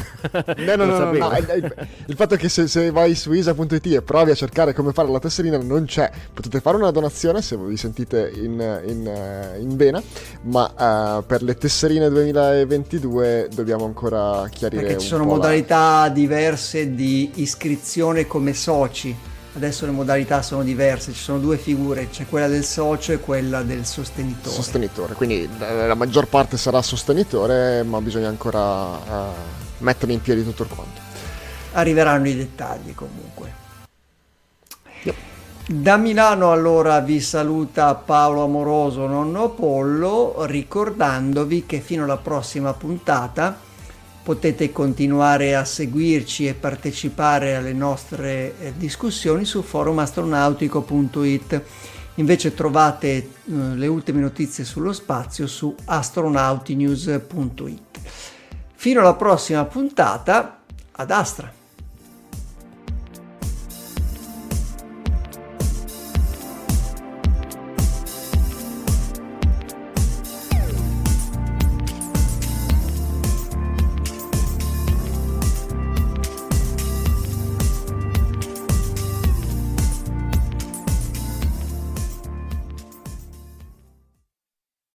no, no, no, no, no il, il, fatto è che se, se, vai su isa.it e provi a cercare come fare la tesserina non c'è. Potete fare una donazione se vi sentite in, in, in vena, ma uh, per le tesserine 2022 dobbiamo ancora chiarire.
Perché ci sono modalità diverse di iscrizione come soci Adesso le modalità sono diverse, ci sono due figure, c'è quella del socio e quella del sostenitore.
Sostenitore, quindi la maggior parte sarà sostenitore, ma bisogna ancora uh, mettere in piedi tutto il quanto.
Arriveranno i dettagli comunque. Yep. Da Milano allora vi saluta Paolo Amoroso, nonno Apollo, ricordandovi che fino alla prossima puntata potete continuare a seguirci e partecipare alle nostre eh, discussioni su forumastronautico.it. Invece trovate eh, le ultime notizie sullo spazio su astronautinews.it. Fino alla prossima puntata, ad Astra!